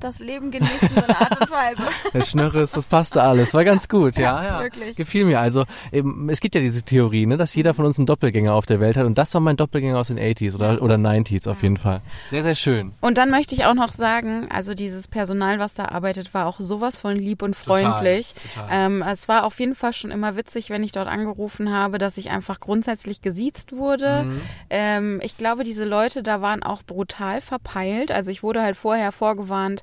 Das Leben genießenden Art und Weise. Der Schnörres, das passte alles. War ganz gut, ja, ja. wirklich. Gefiel mir. Also, eben, es gibt ja diese Theorie, ne, dass jeder von uns einen Doppelgänger auf der Welt hat. Und das war mein Doppelgänger aus den 80s oder, oder 90s auf jeden Fall. Sehr, sehr schön. Und dann möchte ich auch noch sagen, also dieses Personal, was da arbeitet, war auch sowas von lieb und Total, freundlich. total. Ähm, es war auf jeden Fall schon immer witzig, wenn ich dort angerufen habe, dass ich einfach grundsätzlich gesiezt wurde. Mhm. Ähm, ich glaube, diese Leute da waren auch brutal verpeilt. Also ich wurde halt vorher vorgewarnt,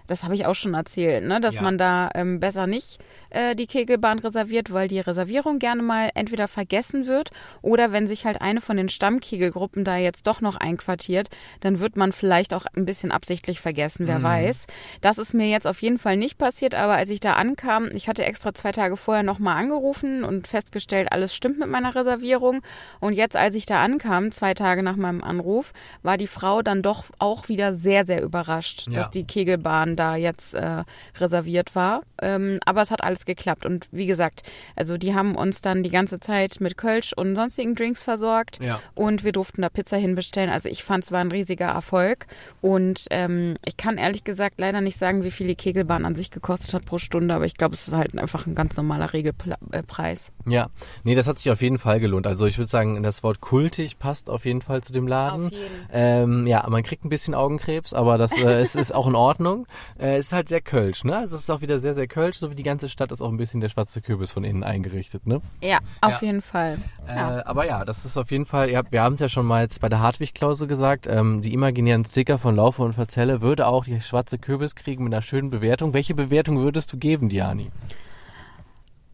das habe ich auch schon erzählt, ne, dass Ja. man da ähm, besser nicht äh, die Kegelbahn reserviert, weil die Reservierung gerne mal entweder vergessen wird oder wenn sich halt eine von den Stammkegelgruppen da jetzt doch noch einquartiert, dann wird man vielleicht auch ein bisschen absichtlich vergessen, Mhm. wer weiß. Das ist mir jetzt auf jeden Fall nicht passiert, aber als ich da ankam, ich hatte extra zwei Tage vorher nochmal angerufen und festgestellt, alles stimmt mit meiner Reservierung. Und jetzt, als ich da ankam, zwei Tage nach meinem Anruf, war die Frau dann doch auch wieder sehr, sehr überrascht, Ja. dass die Kegelbahn da jetzt äh, reserviert war. Ähm, aber es hat alles geklappt. Und wie gesagt, also die haben uns dann die ganze Zeit mit Kölsch und sonstigen Drinks versorgt. Ja. Und wir durften da Pizza hinbestellen. Also ich fand es war ein riesiger Erfolg. Und ähm, ich kann ehrlich gesagt leider nicht sagen, wie viel die Kegelbahn an sich gekostet hat pro Stunde. Aber ich glaube, es ist halt einfach ein ganz normaler Regelpreis. Ja, nee, das hat sich auf jeden Fall gelohnt. Also ich würde sagen, das Wort kultig passt auf jeden Fall zu dem Laden. Auf jeden. Ähm, ja, man kriegt ein bisschen Augenkrebs, aber das äh, es ist auch in Ordnung. Äh, es ist halt sehr kölsch, ne? Also es ist auch wieder sehr, sehr kölsch, so wie die ganze Stadt ist auch ein bisschen der schwarze Kürbis von innen eingerichtet, ne? Ja, auf Ja. jeden Fall. Äh, aber ja, das ist auf jeden Fall, ja, wir haben es ja schon mal jetzt bei der Hartwig-Klausel gesagt, ähm, die imaginären Sticker von Laufe und Verzelle würde auch die schwarze Kürbis kriegen mit einer schönen Bewertung. Welche Bewertung würdest du geben, Diani?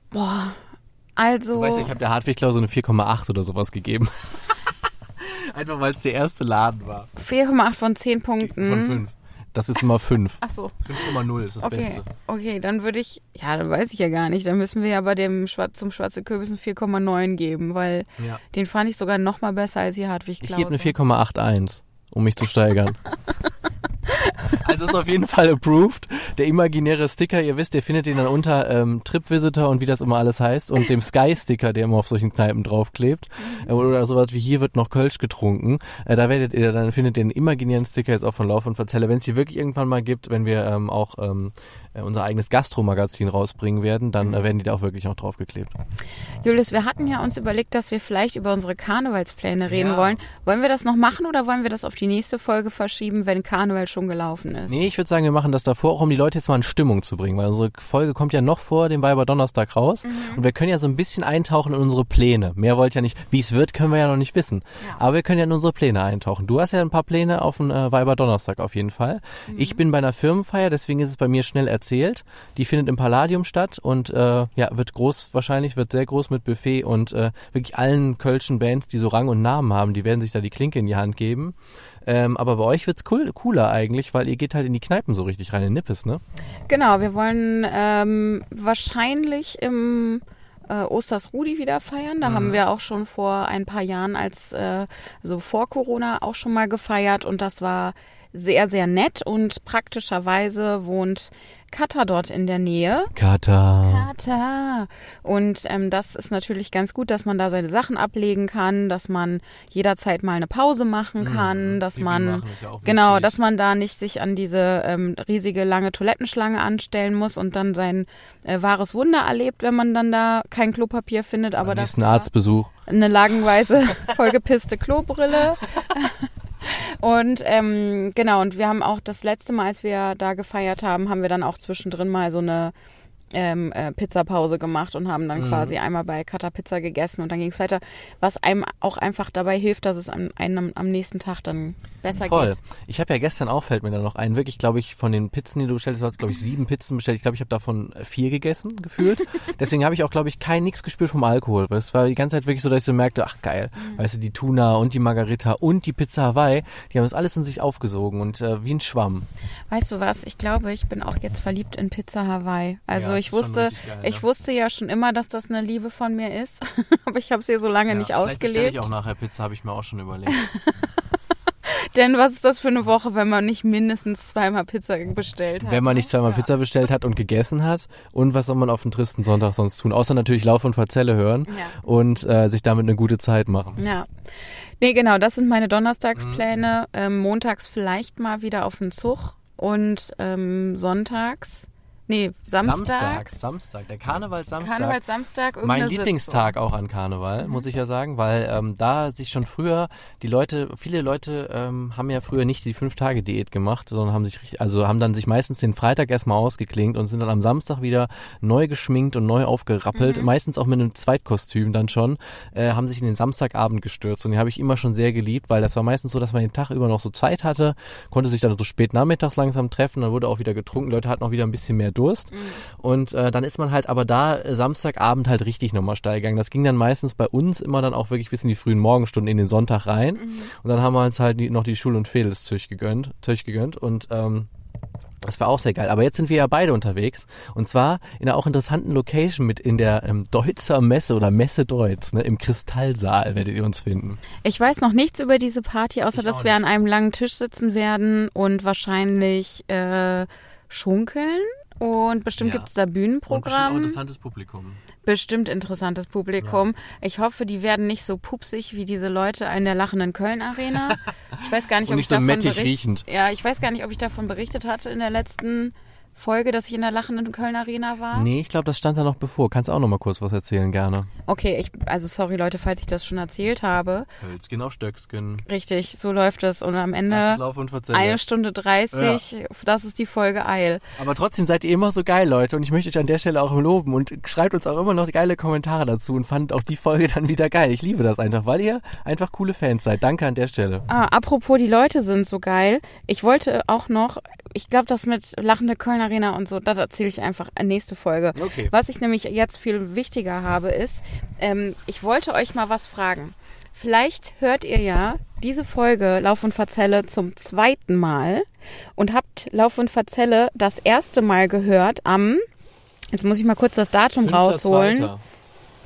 Boah. Also. Du weißt ja, ich habe der Hartwig-Klausel eine 4,8 oder sowas gegeben. Einfach weil es der erste Laden war. 4,8 von 10 Punkten. Von 5. Das ist immer 5. Ach so. 5,0 ist das Okay, Beste. okay, dann würde ich, ja, dann weiß ich ja gar nicht. Dann müssen wir ja bei dem Schwar zum Schwarze Kürbis ein 4,9 geben, weil Ja. den fand ich sogar noch mal besser als die Hartwig Ich Klause. gebe eine 4,81, um mich zu steigern. Also ist auf jeden Fall approved. Der imaginäre Sticker, ihr wisst, ihr findet den dann unter ähm, Trip Visitor und wie das immer alles heißt und dem Sky Sticker, der immer auf solchen Kneipen draufklebt äh, oder sowas wie hier wird noch Kölsch getrunken. Äh, da werdet ihr dann findet den imaginären Sticker jetzt auch von Lauf und Verzelle, wenn es hier wirklich irgendwann mal gibt, wenn wir ähm, auch ähm, äh, unser eigenes Gastromagazin rausbringen werden, dann äh, werden die da auch wirklich noch draufgeklebt. Julius, wir hatten ja uns überlegt, dass wir vielleicht über unsere Karnevalspläne reden Ja. wollen. Wollen wir das noch machen oder wollen wir das auf die nächste Folge verschieben, wenn Karneval schon gelaufen ist? Nee, ich würde sagen, wir machen das davor, auch um die Leute jetzt mal in Stimmung zu bringen, weil unsere Folge kommt ja noch vor dem Weiber Donnerstag raus und wir können ja so ein bisschen eintauchen in unsere Pläne. Mehr wollt ja nicht, wie es wird, können wir ja noch nicht wissen. Aber wir können ja in unsere Pläne eintauchen. Du hast ja ein paar Pläne auf den äh, Weiber Donnerstag auf jeden Fall. Ich bin bei einer Firmenfeier, deswegen ist es bei mir schnell erzählt. Die findet im Palladium statt und äh, ja, wird groß, wahrscheinlich wird sehr groß mit Buffet und äh, wirklich allen kölschen Bands, die so Rang und Namen haben, die werden sich da die Klinke in die Hand geben. Ähm, aber bei euch wird's cool, cooler eigentlich, weil ihr geht halt in die Kneipen so richtig rein in Nippes, ne? Genau, wir wollen ähm, wahrscheinlich im äh, Osters Rudi wieder feiern. Da haben wir auch schon vor ein paar Jahren als äh, so vor Corona auch schon mal gefeiert und das war sehr, sehr nett und praktischerweise wohnt Katha dort in der Nähe. Kata. Vater. Und ähm, das ist natürlich ganz gut, dass man da seine Sachen ablegen kann, dass man jederzeit mal eine Pause machen kann, Mhm. dass Pipi man ist ja genau, wichtig. dass man da nicht sich an diese ähm, riesige lange Toilettenschlange anstellen muss und dann sein äh, wahres Wunder erlebt, wenn man dann da kein Klopapier findet, aber das nächsten Arztbesuch. eine lagenweise vollgepisste Klobrille. Und ähm, genau, und wir haben auch das letzte Mal, als wir da gefeiert haben, haben wir dann auch zwischendrin mal so eine ähm, äh, Pizzapause gemacht und haben dann Mhm. quasi einmal bei Kata Pizza gegessen und dann ging es weiter, was einem auch einfach dabei hilft, dass es einem, einem am nächsten Tag dann besser Voll. geht. Ich habe ja gestern auch, fällt mir da noch ein, wirklich, glaube ich, von den Pizzen, die du bestellt hast, du hast, glaube ich, sieben Pizzen bestellt. Ich glaube, ich habe davon vier gegessen, gefühlt. Deswegen habe ich auch, glaube ich, kein nix gespürt vom Alkohol. Weil es war die ganze Zeit wirklich so, dass ich so merkte, ach geil, Mhm. weißt du, die Tuna und die Margarita und die Pizza Hawaii, die haben das alles in sich aufgesogen und äh, wie ein Schwamm. Weißt du was? Ich glaube, ich bin auch jetzt verliebt in Pizza Hawaii. Also Ja, ich wusste, geil, ich ne? wusste ja schon immer, dass das eine Liebe von mir ist, aber ich habe es ihr so lange nicht vielleicht bestelle ausgelebt. ich auch nachher Pizza, habe ich mir auch schon überlegt. Denn was ist das für eine Woche, wenn man nicht mindestens zweimal Pizza bestellt hat? Wenn man nicht zweimal Ja. Pizza bestellt hat und gegessen hat. Und was soll man auf den tristen Sonntag sonst tun? Außer natürlich Lauf und Verzelle hören Ja. und äh, sich damit eine gute Zeit machen. Ja. Nee, genau, das sind meine Donnerstagspläne. Mhm. Ähm, montags vielleicht mal wieder auf den Zug und ähm, sonntags, nee, samstags. Samstag, Samstag, der Karnevalssamstag. Karnevalssamstag, irgendeine Mein Sitzung. Lieblingstag auch an Karneval, muss ich ja sagen, weil ähm, da sich schon früher die Leute, viele Leute ähm, haben ja früher nicht die Fünf-Tage-Diät gemacht, sondern haben sich, richtig- also haben dann sich meistens den Freitag erstmal ausgeklingt und sind dann am Samstag wieder neu geschminkt und neu aufgerappelt, Mhm. meistens auch mit einem Zweitkostüm dann schon, äh, haben sich in den Samstagabend gestürzt und die habe ich immer schon sehr geliebt, weil das war meistens so, dass man den Tag über noch so Zeit hatte, konnte sich dann so spät nachmittags langsam treffen, dann wurde auch wieder getrunken, Leute hatten auch wieder ein bisschen mehr Durst und äh, dann ist man halt aber da äh, Samstagabend halt richtig nochmal steil gegangen. Das ging dann meistens bei uns immer dann auch wirklich bis in die frühen Morgenstunden in den Sonntag rein. Und dann haben wir uns halt die, noch die Schul- und Fädelszüch gegönnt, Züch gegönnt. Und ähm, das war auch sehr geil. Aber jetzt sind wir ja beide unterwegs. Und zwar in einer auch interessanten Location mit in der ähm, Deutzer Messe oder Messe Deutz, ne, im Kristallsaal werdet ihr uns finden. Ich weiß noch nichts über diese Party, außer dass auch wir nicht. an einem langen Tisch sitzen werden und wahrscheinlich äh, schunkeln. Und bestimmt Ja. gibt's da Und bestimmt auch Bühnenprogramm. interessantes Publikum. Bestimmt interessantes Publikum. Ich hoffe, die werden nicht so pupsig wie diese Leute in der lachenden Köln Arena. Ich weiß gar nicht, ob nicht ich so davon bericht- riechend. Ja, ich weiß gar nicht, ob ich davon berichtet hatte in der letzten Folge, dass ich in der lachenden Köln Arena war. Nee, ich glaube, das stand da noch bevor. Kannst auch noch mal kurz was erzählen, gerne. Okay, ich also sorry Leute, falls ich das schon erzählt habe. Hölzgen auf Stöcksken. Richtig, so läuft es und am Ende und eine Stunde 30, das ist die Folge Eil. Aber trotzdem seid ihr immer so geil, Leute. Und ich möchte euch an der Stelle auch loben. Und schreibt uns auch immer noch geile Kommentare dazu und fandet auch die Folge dann wieder geil. Ich liebe das einfach, weil ihr einfach coole Fans seid. Danke an der Stelle. Ah, apropos, die Leute sind so geil. Ich wollte auch noch, ich glaube, das mit lachende Köln Arena und so, das erzähle ich einfach in nächste Folge. Okay. Was ich nämlich jetzt viel wichtiger habe, ist, ähm, ich wollte euch mal was fragen. Vielleicht hört ihr ja diese Folge Lauf und Verzelle zum zweiten Mal und habt Lauf und Verzelle das erste Mal gehört am, jetzt muss ich mal kurz das Datum rausholen. Zweiter.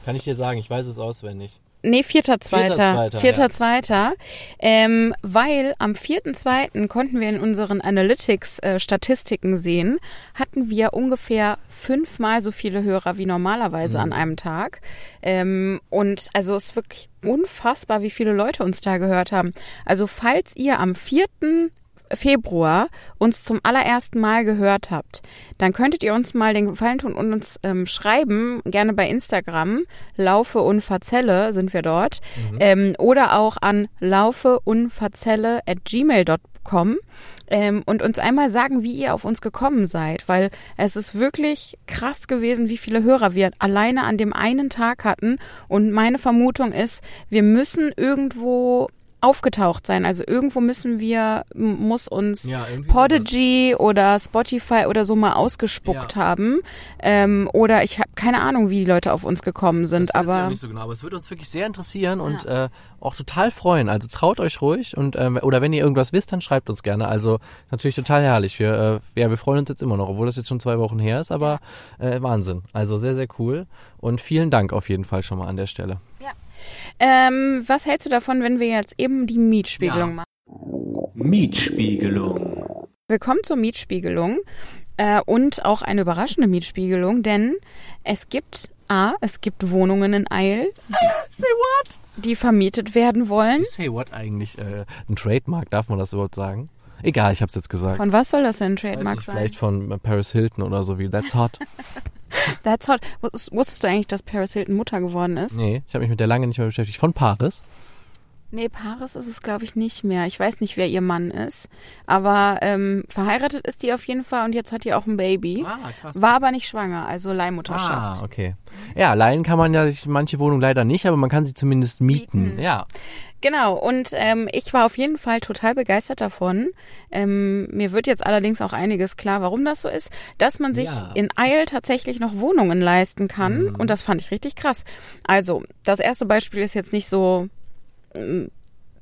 Kann ich dir sagen, ich weiß es auswendig. Nee, vierter, zweiter. Zweiter, Vierter, ja. zweiter. Ähm, weil am vierten, zweiten konnten wir in unseren Analytics-Statistiken sehen, hatten wir ungefähr fünfmal so viele Hörer wie normalerweise Mhm. an einem Tag. Ähm, und also es ist wirklich unfassbar, wie viele Leute uns da gehört haben. Also falls ihr am vierten Februar uns zum allerersten Mal gehört habt, dann könntet ihr uns mal den Gefallen tun und uns ähm, schreiben, gerne bei Instagram, Laufe und Verzelle sind wir dort, ähm, oder auch an laufeunverzelle at gmail.com ähm, und uns einmal sagen, wie ihr auf uns gekommen seid, weil es ist wirklich krass gewesen, wie viele Hörer wir alleine an dem einen Tag hatten. Und meine Vermutung ist, wir müssen irgendwo aufgetaucht sein. Also irgendwo müssen wir, muss uns Ja, Podigy oder Spotify oder so mal ausgespuckt Ja. haben. Ähm, oder ich habe keine Ahnung, wie die Leute auf uns gekommen sind, aber nicht so genau, aber es würde uns wirklich sehr interessieren und äh, auch total freuen. Also traut euch ruhig und ähm, oder wenn ihr irgendwas wisst, dann schreibt uns gerne. Also natürlich total herrlich. Wir, äh, ja, wir freuen uns jetzt immer noch, obwohl das jetzt schon zwei Wochen her ist, aber äh, Wahnsinn. Also sehr, sehr cool und vielen Dank auf jeden Fall schon mal an der Stelle. Ähm, was hältst du davon, wenn wir jetzt eben die Mietspiegelung Ja. machen? Mietspiegelung. Willkommen zur Mietspiegelung. Äh, und auch eine überraschende Mietspiegelung, denn es gibt A, es gibt Wohnungen in Eil, Say what? die vermietet werden wollen. Say what eigentlich? Äh, ein Trademark, darf man das überhaupt sagen? Egal, ich hab's jetzt gesagt. Von was soll das denn ein Weiß Trademark nicht, sein? vielleicht von Paris Hilton oder so wie That's Hot. That's hot. Wus- Wusstest du eigentlich, dass Paris Hilton Mutter geworden ist? nee, ich habe mich mit der lange nicht mehr beschäftigt. Von Paris? Nee, Paris ist es, glaube ich, nicht mehr. Ich weiß nicht, wer ihr Mann ist. Aber ähm, verheiratet ist die auf jeden Fall und jetzt hat die auch ein Baby. Ah, krass. War aber nicht schwanger, also Leihmutterschaft. Ah, okay. Ja, leihen kann man ja manche Wohnungen leider nicht, aber man kann sie zumindest mieten. Mieten. Ja. Genau, und ähm, ich war auf jeden Fall total begeistert davon. Ähm, mir wird jetzt allerdings auch einiges klar, warum das so ist, dass man sich Ja. in Eil tatsächlich noch Wohnungen leisten kann. Und das fand ich richtig krass. Also, das erste Beispiel ist jetzt nicht so, ähm,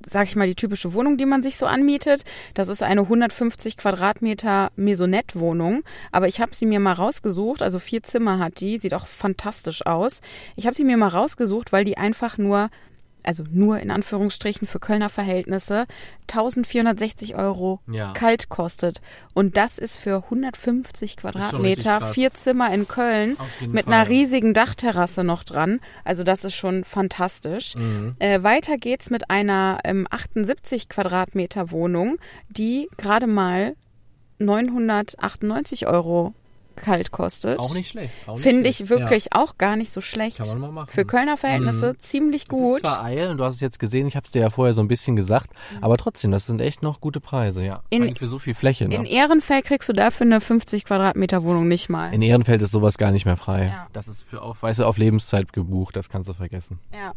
sag ich mal, die typische Wohnung, die man sich so anmietet. Das ist eine 150 Quadratmeter Maisonette-Wohnung. Aber ich habe sie mir mal rausgesucht. Also vier Zimmer hat die, sieht auch fantastisch aus. Ich habe sie mir mal rausgesucht, weil die einfach nur also nur in Anführungsstrichen für Kölner Verhältnisse, 1460 Euro Ja. kalt kostet. Und das ist für 150 schon richtig Quadratmeter, vier Zimmer in Köln mit Fall. einer riesigen Dachterrasse noch dran. Also das ist schon fantastisch. Mhm. Äh, weiter geht's mit einer ähm, 78 Quadratmeter Wohnung, die gerade mal 998 Euro kalt kostet. Auch nicht schlecht. Finde ich wirklich auch gar nicht so schlecht. Kann man mal machen. Für Kölner Verhältnisse ziemlich Ja. Das ist gut. zwar Eil, und du hast es jetzt gesehen, ich habe es dir ja vorher so ein bisschen gesagt, aber trotzdem, das sind echt noch gute Preise, ja. Mhm. In- für so viel Fläche. In Ne? Ehrenfeld kriegst du dafür eine 50 Quadratmeter Wohnung nicht mal. In Ehrenfeld ist sowas gar nicht mehr frei. Ja. Das ist für auf, weißt du, auf Lebenszeit gebucht, das kannst du vergessen. Ja.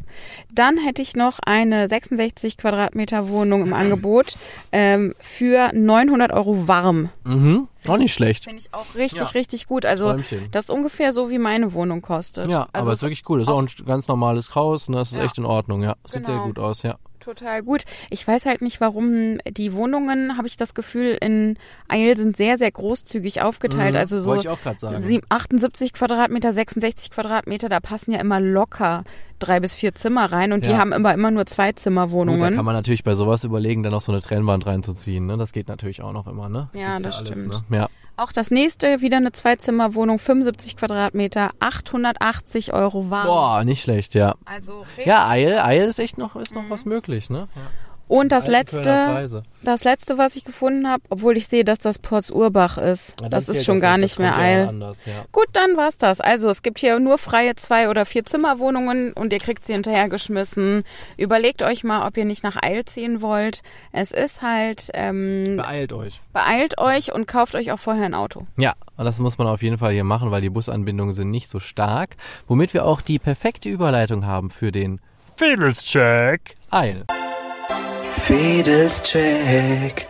Dann hätte ich noch eine 66 Quadratmeter Wohnung im Angebot ähm, für 900 Euro warm. Mhm. Auch nicht schlecht. Finde ich auch richtig, Ja. richtig gut. Also Träumchen. das ist ungefähr so, wie meine Wohnung kostet. Ja, also aber ist wirklich cool. Das ist auch ein ganz normales Haus und das ist Ja. echt in Ordnung, ja. Sieht sehr Genau. gut aus, ja. total gut. Ich weiß halt nicht, warum die Wohnungen, habe ich das Gefühl, in Eil sind sehr, sehr großzügig aufgeteilt. Mhm, also so Wollte ich auch gerade sagen. sieb- 78 Quadratmeter, 66 Quadratmeter, da passen ja immer locker drei bis vier Zimmer rein und die Ja. haben immer, immer nur zwei Gut, da Zimmerwohnungen. kann man natürlich bei sowas überlegen, dann noch so eine Trennwand reinzuziehen. Ne? Das geht natürlich auch noch immer, ne? Ja, Gibt's das stimmt. Ne? Ja. Auch das nächste, wieder eine Zweizimmerwohnung, 75 Quadratmeter, 880 Euro warm. Boah, nicht schlecht, ja. Also. Ja, Eil, Eil ist echt noch, ist noch was möglich, ne? Ja. Und das letzte, das letzte, was ich gefunden habe, obwohl ich sehe, dass das Ports Urbach ist. Ja, das ist schon gar das nicht das mehr Eil. Anders, ja. Gut, dann war's das. Also es gibt hier nur freie zwei oder vier Zimmerwohnungen und ihr kriegt sie hinterhergeschmissen. Überlegt euch mal, ob ihr nicht nach Eil ziehen wollt. Es ist halt, ähm, Beeilt euch. beeilt euch und kauft euch auch vorher ein Auto. Ja, und das muss man auf jeden Fall hier machen, weil die Busanbindungen sind nicht so stark. Womit wir auch die perfekte Überleitung haben für den Fädelscheck Eil. Fädelscheck.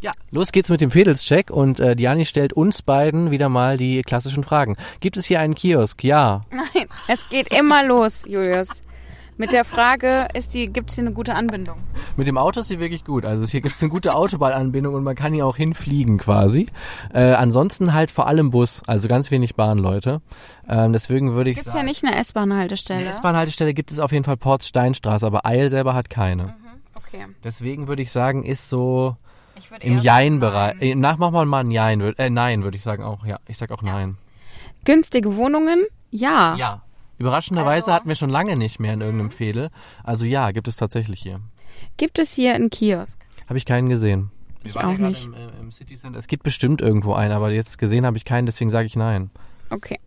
Ja, los geht's mit dem Fädelscheck und äh, Diani stellt uns beiden wieder mal die klassischen Fragen. Gibt es hier einen Kiosk? Ja. Nein, es geht immer los, Julius. Mit der Frage, ist die, gibt's hier eine gute Anbindung? Mit dem Auto ist sie wirklich gut. Also hier gibt's eine gute Autobahnanbindung und man kann hier auch hinfliegen quasi. Äh, ansonsten halt vor allem Bus, also ganz wenig Bahn, Leute. Ähm, deswegen würde ich Gibt's sagen, ja nicht eine eine S-Bahn-Haltestelle? S-Bahn-Haltestelle gibt es auf jeden Fall Ports Steinstraße, aber Eil selber hat keine. Okay. Deswegen würde ich sagen, ist so im Jein-Bereich. Äh, Nach machen wir mal ein Jein, äh, nein, würde ich sagen auch. Ja, ich sag auch nein. Günstige Wohnungen? Ja. Ja. Überraschenderweise Also- hatten wir schon lange nicht mehr in irgendeinem Fädel. Also ja, gibt es tatsächlich hier. Gibt es hier einen Kiosk? Habe ich keinen gesehen. Wir Ich waren auch ja gerade nicht. Im, äh, im City Center. Es gibt bestimmt irgendwo einen, aber jetzt gesehen habe ich keinen, deswegen sage ich nein. Okay.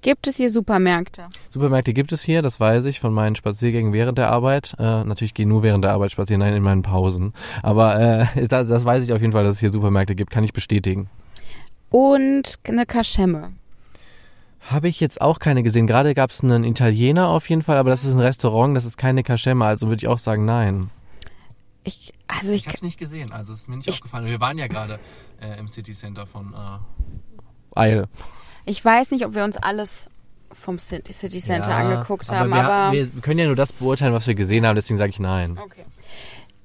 Gibt es hier Supermärkte? Supermärkte gibt es hier, das weiß ich von meinen Spaziergängen während der Arbeit. Äh, natürlich gehe ich nur während der Arbeit spazieren, nein, in meinen Pausen. Aber äh, das, das weiß ich auf jeden Fall, dass es hier Supermärkte gibt, kann ich bestätigen. Und eine Kaschemme. Habe ich jetzt auch keine gesehen. Gerade gab es einen Italiener auf jeden Fall, aber das ist ein Restaurant, das ist keine Kaschemme, also würde ich auch sagen nein. Ich, also ich, habe es nicht gesehen, also es ist mir nicht Ich- aufgefallen. Wir waren ja gerade äh, im City Center von äh, Eil. Ich weiß nicht, ob wir uns alles vom City Center Ja, angeguckt aber haben, wir, aber wir können ja nur das beurteilen, was wir gesehen haben, deswegen sage ich nein. okay.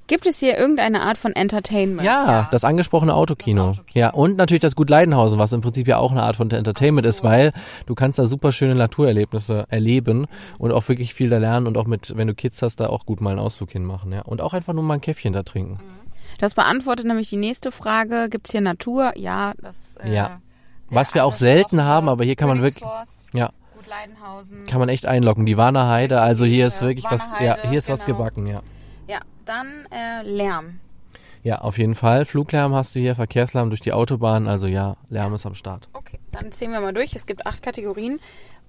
Gibt es hier irgendeine Art von Entertainment? Ja, das angesprochene Autokino. Das Autokino. Ja, und natürlich das Gut Leidenhausen, was im Prinzip ja auch eine Art von Entertainment ist, weil du kannst da super schöne Naturerlebnisse erleben und auch wirklich viel da lernen und auch mit, wenn du Kids hast, da auch gut mal einen Ausflug hinmachen, ja. Und auch einfach nur mal ein Käffchen da trinken. Das beantwortet nämlich die nächste Frage. Gibt's hier Natur? Ja, das. Äh, Ja. Was wir auch selten haben, äh, aber hier kann man wirklich- Ja. Kann man echt einloggen. Die Warner Heide, also hier ist Ja, wirklich was, ja, hier ist was genau. gebacken, ja. Ja, dann äh, Lärm. Ja, auf jeden Fall. Fluglärm hast du hier, Verkehrslärm durch die Autobahn, also ja, Lärm ist am Start. Okay, dann zählen wir mal durch. Es gibt acht Kategorien.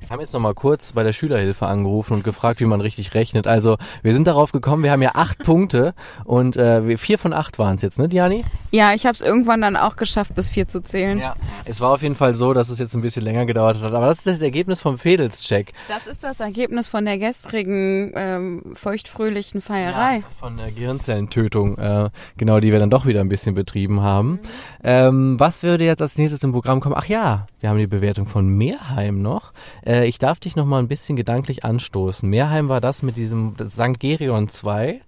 Wir haben jetzt noch mal kurz bei der Schülerhilfe angerufen und gefragt, wie man richtig rechnet. Also wir sind darauf gekommen, wir haben ja acht Punkte und äh, vier von acht waren es jetzt, ne, Diani? Ja, ich habe es irgendwann dann auch geschafft, bis vier zu zählen. Ja. Es war auf jeden Fall so, dass es jetzt ein bisschen länger gedauert hat, aber das ist das Ergebnis vom Fedels-Check. Das ist das Ergebnis von der gestrigen ähm, feuchtfröhlichen Feierei. Von der Gehirnzellentötung, äh, genau, die wir dann doch wieder ein bisschen betrieben haben. Ähm, was würde jetzt als nächstes im Programm kommen? Ach ja, wir haben die Bewertung von Meerheim noch. Äh, ich darf dich noch mal ein bisschen gedanklich anstoßen. Meerheim war das mit diesem St. Gerion 2.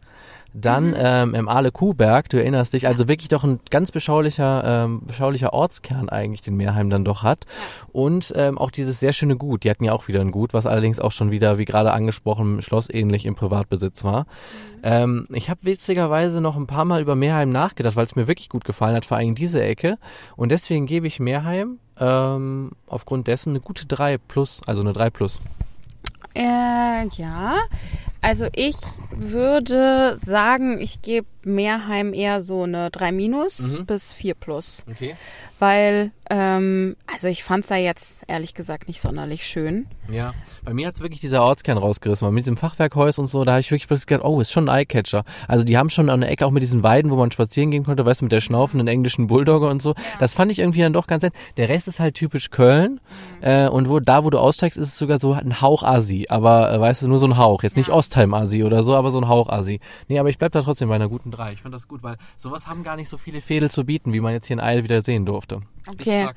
Dann ähm, im Aale Kuhberg, du erinnerst dich, also wirklich doch ein ganz beschaulicher, ähm, beschaulicher Ortskern eigentlich, den Meerheim dann doch hat. Und ähm, auch dieses sehr schöne Gut, die hatten ja auch wieder ein Gut, was allerdings auch schon wieder, wie gerade angesprochen, schlossähnlich im Privatbesitz war. Ähm, ich habe witzigerweise noch ein paar Mal über Meerheim nachgedacht, weil es mir wirklich gut gefallen hat, vor allem diese Ecke. Und deswegen gebe ich Meerheim ähm, aufgrund dessen eine gute 3 plus, also eine 3 plus. Äh, ja. Also ich würde sagen, ich gebe Meerheim eher so eine 3 minus Mhm. bis 4 plus. Okay. Weil, ähm, also ich fand's da jetzt ehrlich gesagt nicht sonderlich schön. Ja, bei mir hat's wirklich dieser Ortskern rausgerissen, weil mit diesem Fachwerkhäus und so, da habe ich wirklich plötzlich gedacht, oh, ist schon ein Eyecatcher. Also die haben schon an der Ecke auch mit diesen Weiden, wo man spazieren gehen konnte, weißt du, mit der schnaufenden englischen Bulldogge und so. Das fand ich irgendwie dann doch ganz nett. Der Rest ist halt typisch Köln äh, und wo da, wo du aussteigst, ist es sogar so ein Hauch Asi, aber äh, weißt du, nur so ein Hauch. Jetzt nicht Ostheim Asi oder so, aber so ein Hauch Asi. Nee, aber ich bleib da trotzdem bei einer guten 3. Ich fand das gut, weil sowas haben gar nicht so viele Fädel zu bieten, wie man jetzt hier in Eil wieder sehen durfte. Okay. So.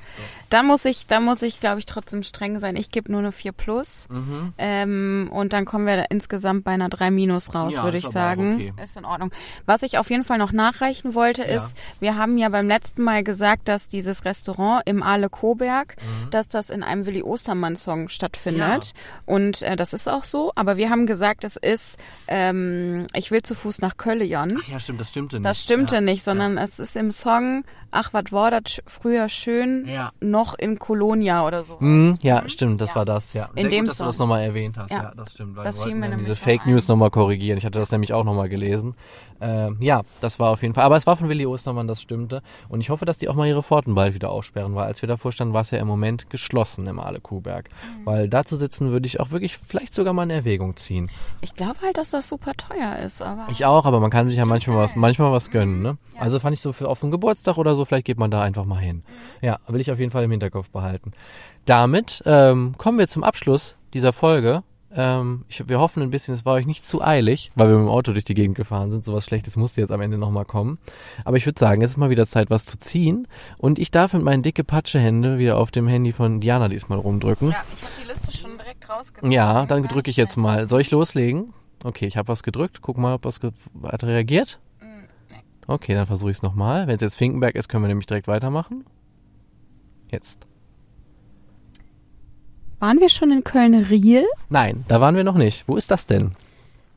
Da muss ich, da muss ich, glaube ich, trotzdem streng sein. Ich gebe nur eine 4 plus. Mhm. Ähm, und dann kommen wir da insgesamt bei einer 3 minus raus, Ja, würde ich sagen. okay. Ist in Ordnung. Was ich auf jeden Fall noch nachreichen wollte, Ja. ist, wir haben ja beim letzten Mal gesagt, dass dieses Restaurant im Aale Koberg, Mhm. dass das in einem Willi Ostermann Song stattfindet. Und äh, das ist auch so. Aber wir haben gesagt, es ist, ähm, ich will zu Fuß nach Köln. Ach ja, stimmt, das stimmte nicht. Das stimmte ja. nicht, sondern es ist im Song, ach, was war das früher schön, Ja. noch in Kolonia oder so. Mhm, ja, stimmt, das Ja. war das, ja. In Sehr dem gut, dass du Song. das nochmal erwähnt hast. Ja, Ja. das stimmt. Weil Das wir fiel wollten diese Fake ein. News nochmal korrigieren. Ich hatte das nämlich auch nochmal gelesen. Ähm, ja, das war auf jeden Fall. Aber es war von Willi Ostermann, das stimmte. Und ich hoffe, dass die auch mal ihre Pforten bald wieder aufsperren, weil als wir davor standen, war es ja im Moment geschlossen im Aale Kuhberg. Mhm. Weil da zu sitzen würde ich auch wirklich vielleicht sogar mal in Erwägung ziehen. Ich glaube halt, dass das super teuer ist, aber Ich auch, aber man kann sich ja manchmal was, manchmal was gönnen, ne? Also fand ich so für auf einen Geburtstag oder so, vielleicht geht man da einfach mal hin. Ja, will ich auf jeden Fall im Hinterkopf behalten. Damit ähm, kommen wir zum Abschluss dieser Folge. Ähm, ich, wir hoffen ein bisschen, es war euch nicht zu eilig, weil wir mit dem Auto durch die Gegend gefahren sind. Sowas Schlechtes musste jetzt am Ende nochmal kommen. Aber ich würde sagen, es ist mal wieder Zeit, was zu ziehen. Und ich darf mit meinen dicke Patschehände wieder auf dem Handy von Diana diesmal rumdrücken. ja, ich habe die Liste schon direkt rausgezogen. Ja, dann drücke ich jetzt mal. Soll ich loslegen? Okay, ich habe was gedrückt. Guck mal, ob was hat reagiert. Okay, dann versuche ich es nochmal. Wenn es jetzt Finkenberg ist, können wir nämlich direkt weitermachen. Jetzt. Waren wir schon in Köln-Riel? Nein, da waren wir noch nicht. Wo ist das denn?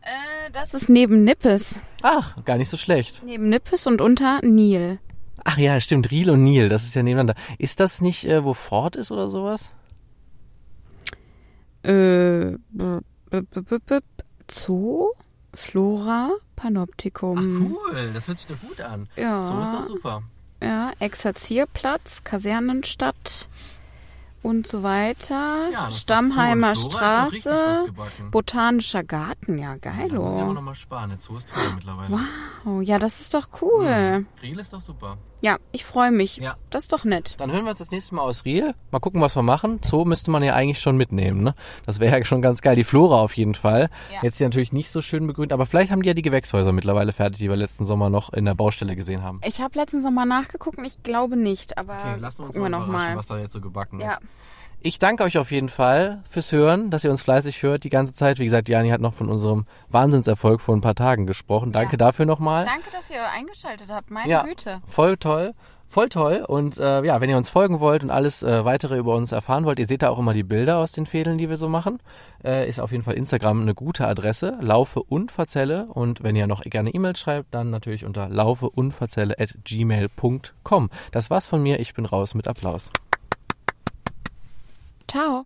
Äh, das ist neben Nippes. Ach, gar nicht so schlecht. Neben Nippes und unter Nil. Ach ja, stimmt. Riel und Nil, das ist ja nebeneinander. Ist das nicht, äh, wo Ford ist oder sowas? Äh, b- b- b- b- b- Zoo, Flora, Panoptikum. cool. Das hört sich doch gut an. Ja. So ist doch super. Ja, Exerzierplatz, Kasernenstadt und so weiter. Ja, Stammheimer Straße. Botanischer Garten, ja Da muss ich auch nochmal sparen. Zoo ist teuer mittlerweile. Oh, ja, das ist doch cool. Mhm. Riel ist doch super. Ja, ich freue mich. Ja. Das ist doch nett. Dann hören wir uns das nächste Mal aus Riel. Mal gucken, was wir machen. Zoo müsste man ja eigentlich schon mitnehmen, ne? Das wäre ja schon ganz geil. Die Flora auf jeden Fall. Ja. Jetzt sie natürlich nicht so schön begrünt, aber vielleicht haben die ja die Gewächshäuser mittlerweile fertig, die wir letzten Sommer noch in der Baustelle gesehen haben. Ich habe letztens noch mal nachgeguckt und ich glaube nicht, aber Okay, lassen wir uns gucken wir mal noch mal. was da jetzt so gebacken Ja. ist. Ich danke euch auf jeden Fall fürs Hören, dass ihr uns fleißig hört die ganze Zeit. Wie gesagt, Jani hat noch von unserem Wahnsinnserfolg vor ein paar Tagen gesprochen. Danke Ja. dafür nochmal. Danke, dass ihr eingeschaltet habt. Meine Ja, Güte. voll toll. Voll toll. Und äh, ja, wenn ihr uns folgen wollt und alles äh, weitere über uns erfahren wollt, ihr seht da auch immer die Bilder aus den Fädeln, die wir so machen. Äh, ist auf jeden Fall Instagram eine gute Adresse. Laufe und Verzelle. Und wenn ihr noch gerne E-Mail schreibt, dann natürlich unter laufeundverzelle at gmail.com. Das war's von mir. Ich bin raus mit Applaus. Ciao.